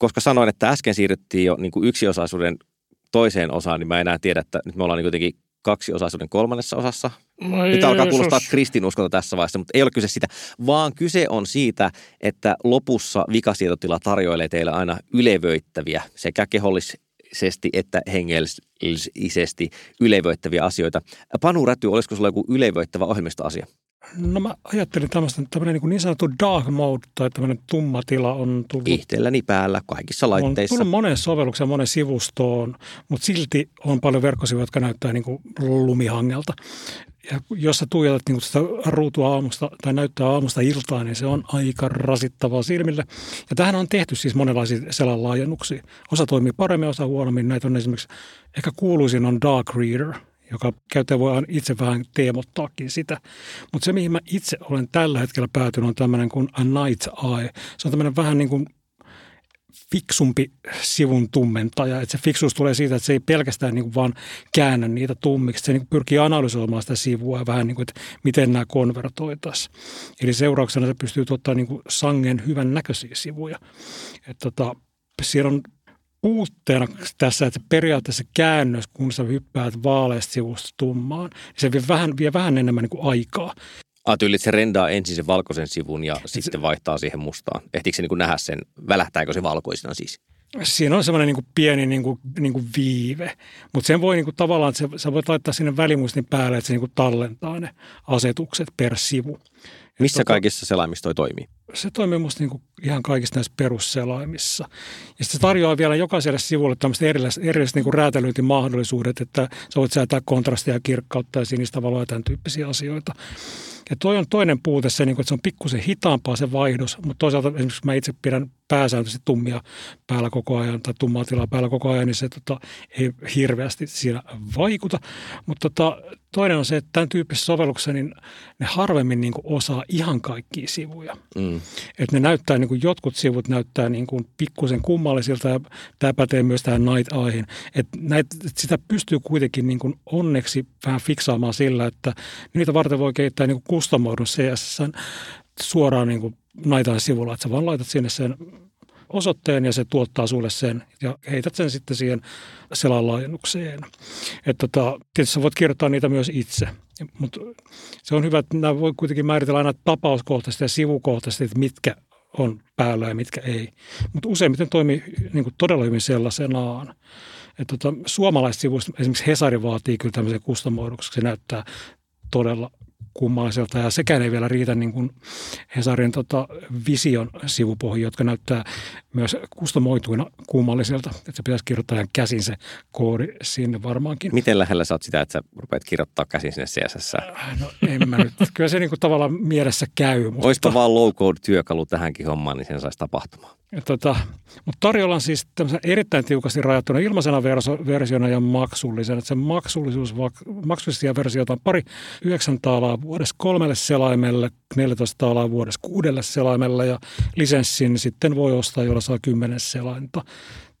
Koska sanoin, että äsken siirryttiin jo niin kuin yksiosaisuuden toiseen osaan, niin mä enää tiedä, että nyt me ollaan niin kuitenkin kaksiosaisuuden kolmannessa osassa. No nyt alkaa kuulostaa kristinuskolta tässä vaiheessa, mutta ei ole kyse sitä, vaan kyse on siitä, että lopussa vikasietotila tarjoilee teille aina ylevöittäviä sekä kehollisesti että hengellisesti ylevöittäviä asioita. Panu Räty, olisiko sulla joku ylevöittävä ohjelmistoasia? No mä ajattelin tämmöistä, tämmöinen niin, niin sanottu dark mode tai tämmöinen tumma tila on tullut. Itselläni päällä kaikissa laitteissa. On tullut monen sovellukseen, monen sivustoon, mutta silti on paljon verkkosivuja, jotka näyttää niin kuin lumihangelta. Ja jos sä tuijotat niin sitä ruutua aamusta tai näyttää aamusta iltaan, niin se on aika rasittavaa silmille. Ja tähän on tehty siis monenlaisia selän laajennuksia. Osa toimii paremmin, osa huonommin. Näitä on esimerkiksi, ehkä kuuluisin on Dark Reader – joka käyttäjä voi itse vähän teemottaakin sitä. Mutta se, mihin mä itse olen tällä hetkellä päätynyt, on tämmöinen kuin A Night Eye. Se on tämmöinen vähän niin kuin fiksumpi sivun tummentaja. Että se fiksuus tulee siitä, että se ei pelkästään niin kuin vaan käännä niitä tummiksi. Se niin kuin pyrkii analysoimaan sitä sivua ja vähän niin kuin, että miten nämä konvertoitaisiin. Eli seurauksena se pystyy tuottamaan niin kuin sangen hyvän näköisiä sivuja. Että tota, siellä on puutteena tässä, että periaatteessa käännös, kun sä hyppäät vaaleasta sivusta tummaan, niin se vie vähän, vie vähän enemmän niin kuin aikaa. Ah, tyyli, että se rendaa ensin sen valkoisen sivun ja sitten se... vaihtaa siihen mustaan. Ehtiikö se niin kuin nähdä sen, välähtääkö se valkoisena siis? Siinä on semmoinen niin pieni niin kuin, niin kuin viive, mutta sen voi niin kuin, tavallaan, että sä voit laittaa sinne välimuistin päälle, että se niin kuin tallentaa ne asetukset per sivu. Missä tota, kaikissa selaimissa toi toimii? Se toimii musta niin kuin ihan kaikissa näissä perusselaimissa. Ja se tarjoaa vielä jokaiselle sivulle tämmöiset erilaiset, erilaiset niin kuin räätälöintimahdollisuudet, että sä voit säätää kontrastia, kirkkautta ja sinistä valoa ja tämän tyyppisiä asioita. Ja toi on toinen puute se, niin kuin, että se on pikkusen hitaampaa se vaihdos, mutta toisaalta esimerkiksi mä itse pidän pääsääntöisesti tummia päällä koko ajan tai tummaa tilaa päällä koko ajan, niin se tota, ei hirveästi siinä vaikuta. Mutta tota, toinen on se, että tämän tyyppisessä sovelluksessa niin ne harvemmin niin kuin osaa ihan kaikkia sivuja. Mm. Että ne näyttää, niin kuin jotkut sivut näyttää niin kuin pikkusen kummallisilta ja tämä pätee myös tähän Night Eyehin. Että näitä, että sitä pystyy kuitenkin niin kuin onneksi vähän fiksaamaan sillä, että niitä varten voi kehittää niin kuin kustomoidun CSS suoraan niin kuin Naitaan sivulla, että sä vaan laitat sinne sen osoitteen ja se tuottaa sulle sen ja heität sen sitten siihen selan laajennukseen. Että tota, tietysti sä voit kirjoittaa niitä myös itse, mutta se on hyvä, että nämä voi kuitenkin määritellä aina tapauskohtaisesti ja sivukohtaisesti, että mitkä on päällä ja mitkä ei. Mutta useimmiten toimii niin kuin todella hyvin sellaisenaan. Että tota, suomalaiset sivuista, esimerkiksi Hesari vaatii kyllä tämmöisen kustomoiduksen, se näyttää todella kummalliselta ja sekään ei vielä riitä niin kuin Hesarin tota, vision sivupohja, jotka näyttää myös kustomoituina kummalliselta. Että se pitäisi kirjoittaa ihan käsin se koodi sinne varmaankin. Miten lähellä sä oot sitä, että sä rupeat kirjoittaa käsin sinne CSS? No en mä nyt. Kyllä se niin kuin tavallaan mielessä käy. Mutta... Oispa vaan low code työkalu tähänkin hommaan, niin sen saisi tapahtumaan. Ja tota, mutta tarjolla on siis erittäin tiukasti rajattuna ilmaisena versiona ja maksullisena. Että se maksullisuus, maksullisia versioita on pari 9 taalaa vuodessa kolmelle selaimelle, 14 taalaa vuodessa kuudelle selaimelle ja lisenssin sitten voi ostaa, jolla saa 10 selainta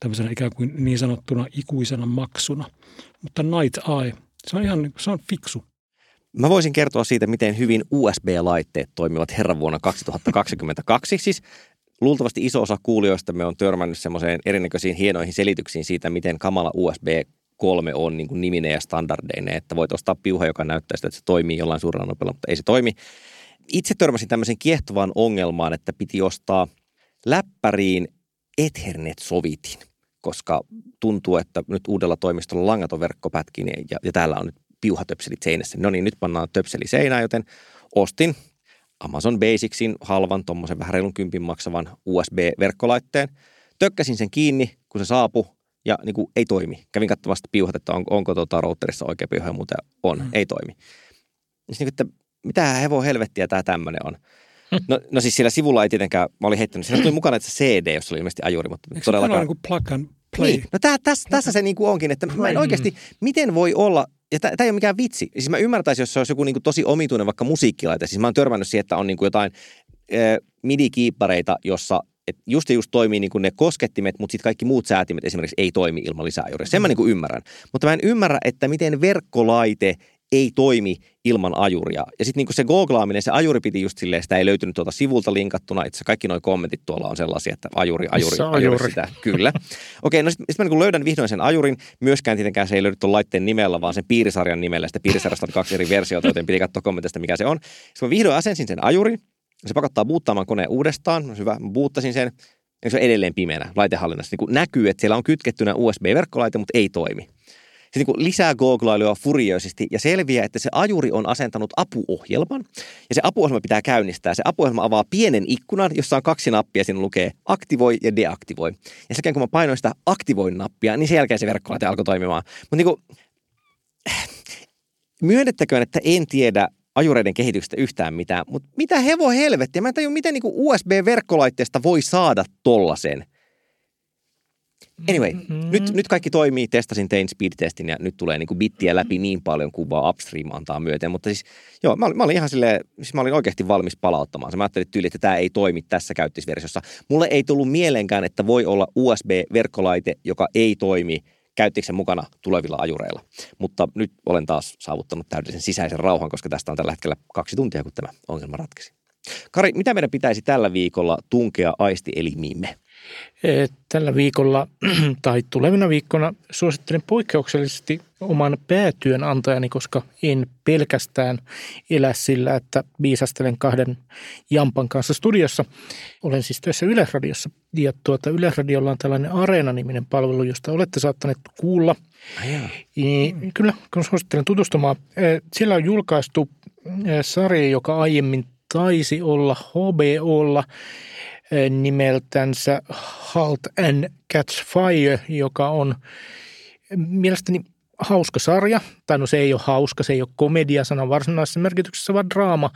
tämmöisenä ikään kuin niin sanottuna ikuisena maksuna. Mutta Night Eye, se on ihan se on fiksu. Mä voisin kertoa siitä, miten hyvin USB-laitteet toimivat herran vuonna 2022. Siis luultavasti iso osa kuulijoista me on törmännyt semmoiseen erinäköisiin hienoihin selityksiin siitä, miten kamala USB 3 on niin kuin nimineen ja standardeineen, että voit ostaa piuha, joka näyttää sitä, että se toimii jollain suurella nopealla, mutta ei se toimi. Itse törmäsin tämmöisen kiehtovaan ongelmaan, että piti ostaa läppäriin Ethernet-sovitin, koska tuntuu, että nyt uudella toimistolla langaton verkko pätkii ja, ja täällä on nyt piuhatöpselit seinässä. No niin, nyt pannaan töpseli seinään, joten ostin Amazon Basicsin halvan, tuommoisen vähän reilun kympin maksavan USB-verkkolaitteen. Tökkäsin sen kiinni, kun se saapui ja niin kuin, ei toimi. Kävin katsomassa piuhat, että on, onko tuota routerissa oikea piuha ja muuten on. Mm. Ei toimi. Siis niin kuin, että mitä hevo helvettiä tämä tämmöinen on. No, no siis siellä sivulla ei tietenkään, mä olin heittänyt, siellä tuli [CLEARS THROAT] mukana että se CD, jossa oli ilmeisesti ajuri, mutta Eikö todellakaan. Eikö niin kuin plug and play? Niin, no tää, tässä, tässä se niin kuin onkin, että mä en oikeasti, miten voi olla ja tämä ei ole mikään vitsi. Siis mä ymmärtäisin, jos se olisi joku niin kuin tosi omituinen vaikka musiikkilaite. Siis mä oon törmännyt siihen, että on niin kuin jotain äh, midi-kiippareita, jossa et just ja just toimii niin kuin ne koskettimet, mutta sitten kaikki muut säätimet esimerkiksi ei toimi ilman lisäajuria. Sen mä niin kuin ymmärrän. Mutta mä en ymmärrä, että miten verkkolaite ei toimi ilman ajuria. Ja sitten niinku se googlaaminen, se ajuri piti just silleen, sitä ei löytynyt tuolta sivulta linkattuna. Itse kaikki nuo kommentit tuolla on sellaisia, että ajuri, ajuri, ajuri, ajuri sitä. Kyllä. [LAUGHS] Okei, no sitten sit mä niinku löydän vihdoin sen ajurin. Myöskään tietenkään se ei löydy tuon laitteen nimellä, vaan sen piirisarjan nimellä. Sitten piirisarjasta on kaksi eri versiota, joten piti katsoa kommentista, mikä se on. Sitten mä vihdoin asensin sen ajurin. Se pakottaa buuttaamaan koneen uudestaan. No hyvä, buuttasin sen. Ja se on edelleen pimeänä laitehallinnassa. Niin näkyy, että siellä on kytkettynä USB-verkkolaite, mutta ei toimi se niin lisää googlailua furioisesti ja selviää, että se ajuri on asentanut apuohjelman. Ja se apuohjelma pitää käynnistää. Se apuohjelma avaa pienen ikkunan, jossa on kaksi nappia. Siinä lukee aktivoi ja deaktivoi. Ja sekä kun mä painoin sitä aktivoin-nappia, niin sen jälkeen se verkkolaite alkoi toimimaan. Mutta niin kuin, myönnettäköön, että en tiedä ajureiden kehityksestä yhtään mitään, mutta mitä hevo helvettiä? Mä en tajua, miten niin USB-verkkolaitteesta voi saada tollasen. Anyway, mm-hmm. nyt, nyt kaikki toimii, testasin, tein speed-testin ja nyt tulee niin bittiä läpi niin paljon kuin vaan upstream antaa myöten. Mutta siis joo, mä, olin, mä olin ihan silleen, siis mä olin oikeasti valmis palauttamaan. Mä ajattelin tyyli, että tämä ei toimi tässä käyttöisversiossa. Mulle ei tullut mieleenkään, että voi olla USB-verkkolaite, joka ei toimi käyttiksen mukana tulevilla ajureilla. Mutta nyt olen taas saavuttanut täydellisen sisäisen rauhan, koska tästä on tällä hetkellä kaksi tuntia, kun tämä ongelma ratkesi. Kari, mitä meidän pitäisi tällä viikolla tunkea aistielimiimme? Tällä viikolla [CLEARS THROAT] tai tulevina viikkona suosittelen poikkeuksellisesti oman päätyönantajani, koska en pelkästään elä sillä, että viisastelen kahden Jampan kanssa studiossa. Olen siis töissä Yleisradiossa ja tuota, Yleisradiolla on tällainen Areena-niminen palvelu, josta olette saattaneet kuulla. Mm. Kyllä, kun suosittelen tutustumaan. Siellä on julkaistu sarja, joka aiemmin taisi olla HBOlla nimeltänsä Halt and Catch Fire, joka on mielestäni hauska sarja. Tai no se ei ole hauska, se ei ole komedia sanan varsinaisessa merkityksessä, vaan draama.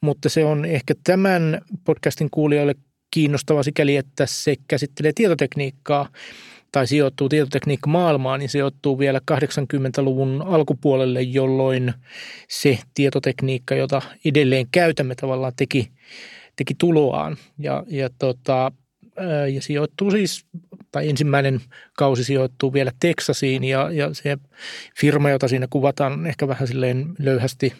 Mutta se on ehkä tämän podcastin kuulijoille kiinnostava sikäli, että se käsittelee tietotekniikkaa tai sijoittuu tietotekniikka-maailmaan, niin sijoittuu vielä 80-luvun alkupuolelle, jolloin se tietotekniikka, jota edelleen käytämme tavallaan teki, teki tuloaan. Ja, ja, tota, ja sijoittuu siis, tai ensimmäinen kausi sijoittuu vielä Teksasiin ja, ja se firma, jota siinä kuvataan, on ehkä vähän silleen löyhästi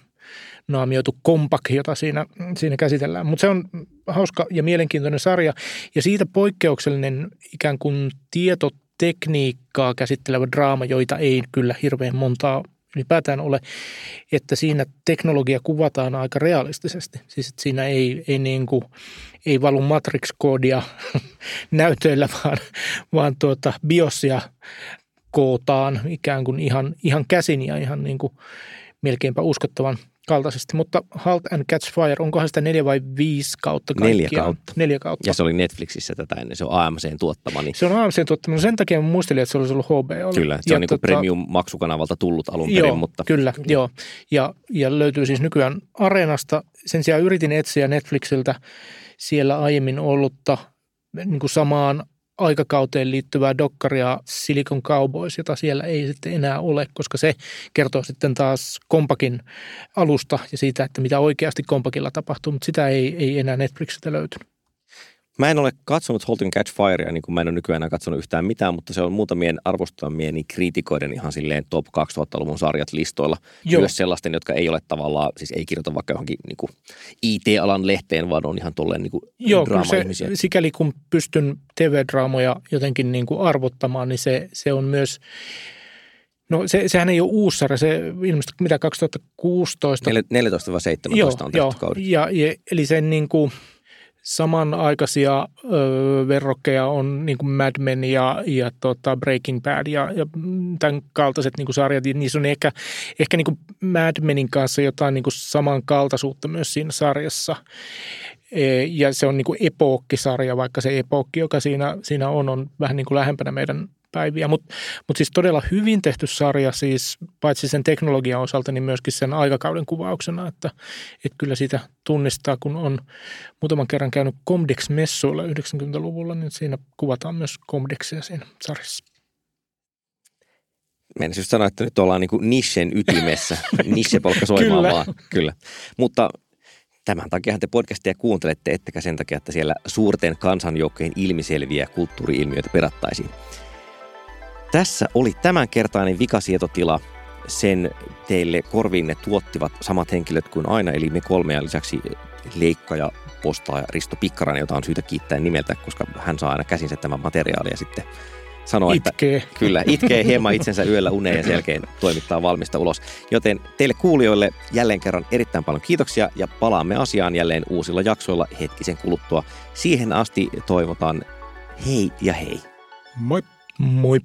naamioitu kompak, jota siinä, siinä käsitellään. Mutta se on hauska ja mielenkiintoinen sarja ja siitä poikkeuksellinen ikään kuin tietotekniikkaa käsittelevä draama, joita ei kyllä hirveän montaa ylipäätään ole, että siinä teknologia kuvataan aika realistisesti. Siis että siinä ei, ei, niin kuin, ei valu matrix-koodia [LAUGHS] näytöillä, vaan, vaan tuota biosia kootaan ikään kuin ihan, ihan käsin ja ihan niin kuin melkeinpä uskottavan – kaltaisesti, mutta Halt and Catch Fire, onkohan sitä neljä vai viisi kautta kaikkiaan? Neljä kautta. Neljä kautta. Ja se oli Netflixissä tätä ennen, se on AMCn tuottama. Niin... Se on AMCn tuottama, sen takia mä muistelin, että se olisi ollut HBO. Kyllä, se ja on niin tota... premium-maksukanavalta tullut alun perin. Joo, mutta... kyllä, kyllä, joo. Ja, ja löytyy siis nykyään Areenasta. Sen sijaan yritin etsiä Netflixiltä siellä aiemmin ollutta niin kuin samaan aikakauteen liittyvää dokkaria Silicon Cowboys, jota siellä ei sitten enää ole, koska se kertoo sitten taas Kompakin alusta ja siitä, että mitä oikeasti Kompakilla tapahtuu, mutta sitä ei, ei enää Netflixistä löytynyt. Mä en ole katsonut Halt Catch Firea, niin kuin mä en ole nykyään katsonut yhtään mitään, mutta se on muutamien arvostamien kriitikoiden ihan silleen top 2000-luvun sarjat listoilla. Joo. Myös sellaisten, jotka ei ole tavallaan, siis ei kirjoita vaikka johonkin niin kuin IT-alan lehteen, vaan on ihan tolleen niin kuin Joo, se, sikäli kun pystyn TV-draamoja jotenkin niin kuin arvottamaan, niin se, se on myös No se, sehän ei ole uusi sarja, se ilmestyi mitä 2016. 14-17 joo, on tehty joo, Ja, ja, eli sen niin kuin – samanaikaisia ö, verrokkeja on niin kuin Mad Men ja, ja tota Breaking Bad ja, ja tämän kaltaiset niin kuin sarjat. Niissä on ehkä, ehkä niin kuin Mad Menin kanssa jotain niin kuin samankaltaisuutta myös siinä sarjassa. E, ja se on niin kuin epookkisarja, vaikka se epookki, joka siinä, siinä on, on vähän niin kuin lähempänä meidän päiviä. Mutta mut siis todella hyvin tehty sarja siis paitsi sen teknologian osalta, niin myöskin sen aikakauden kuvauksena, että, että kyllä sitä tunnistaa, kun on muutaman kerran käynyt Comdex-messuilla 90-luvulla, niin siinä kuvataan myös Comdexia siinä sarjassa. Meidän just sanoa, että nyt ollaan niin kuin Nishen ytimessä. [LAUGHS] Nishe-polkka soimaan Kyllä. vaan. Kyllä. Mutta Tämän takia te podcastia kuuntelette, ettekä sen takia, että siellä suurten kansanjoukkojen ilmiselviä kulttuuri-ilmiöitä perattaisiin. Tässä oli tämänkertainen vikasietotila. Sen teille korviinne tuottivat samat henkilöt kuin aina, eli me kolme ja lisäksi Leikka ja postaaja Risto Pikkarainen, jota on syytä kiittää nimeltä, koska hän saa aina käsinsä tämän materiaalia sitten sanoa, itkee. että kyllä, itkee hieman itsensä yöllä uneen ja selkeän toimittaa valmista ulos. Joten teille kuulijoille jälleen kerran erittäin paljon kiitoksia ja palaamme asiaan jälleen uusilla jaksoilla hetkisen kuluttua. Siihen asti toivotan hei ja hei. Moi. Moi.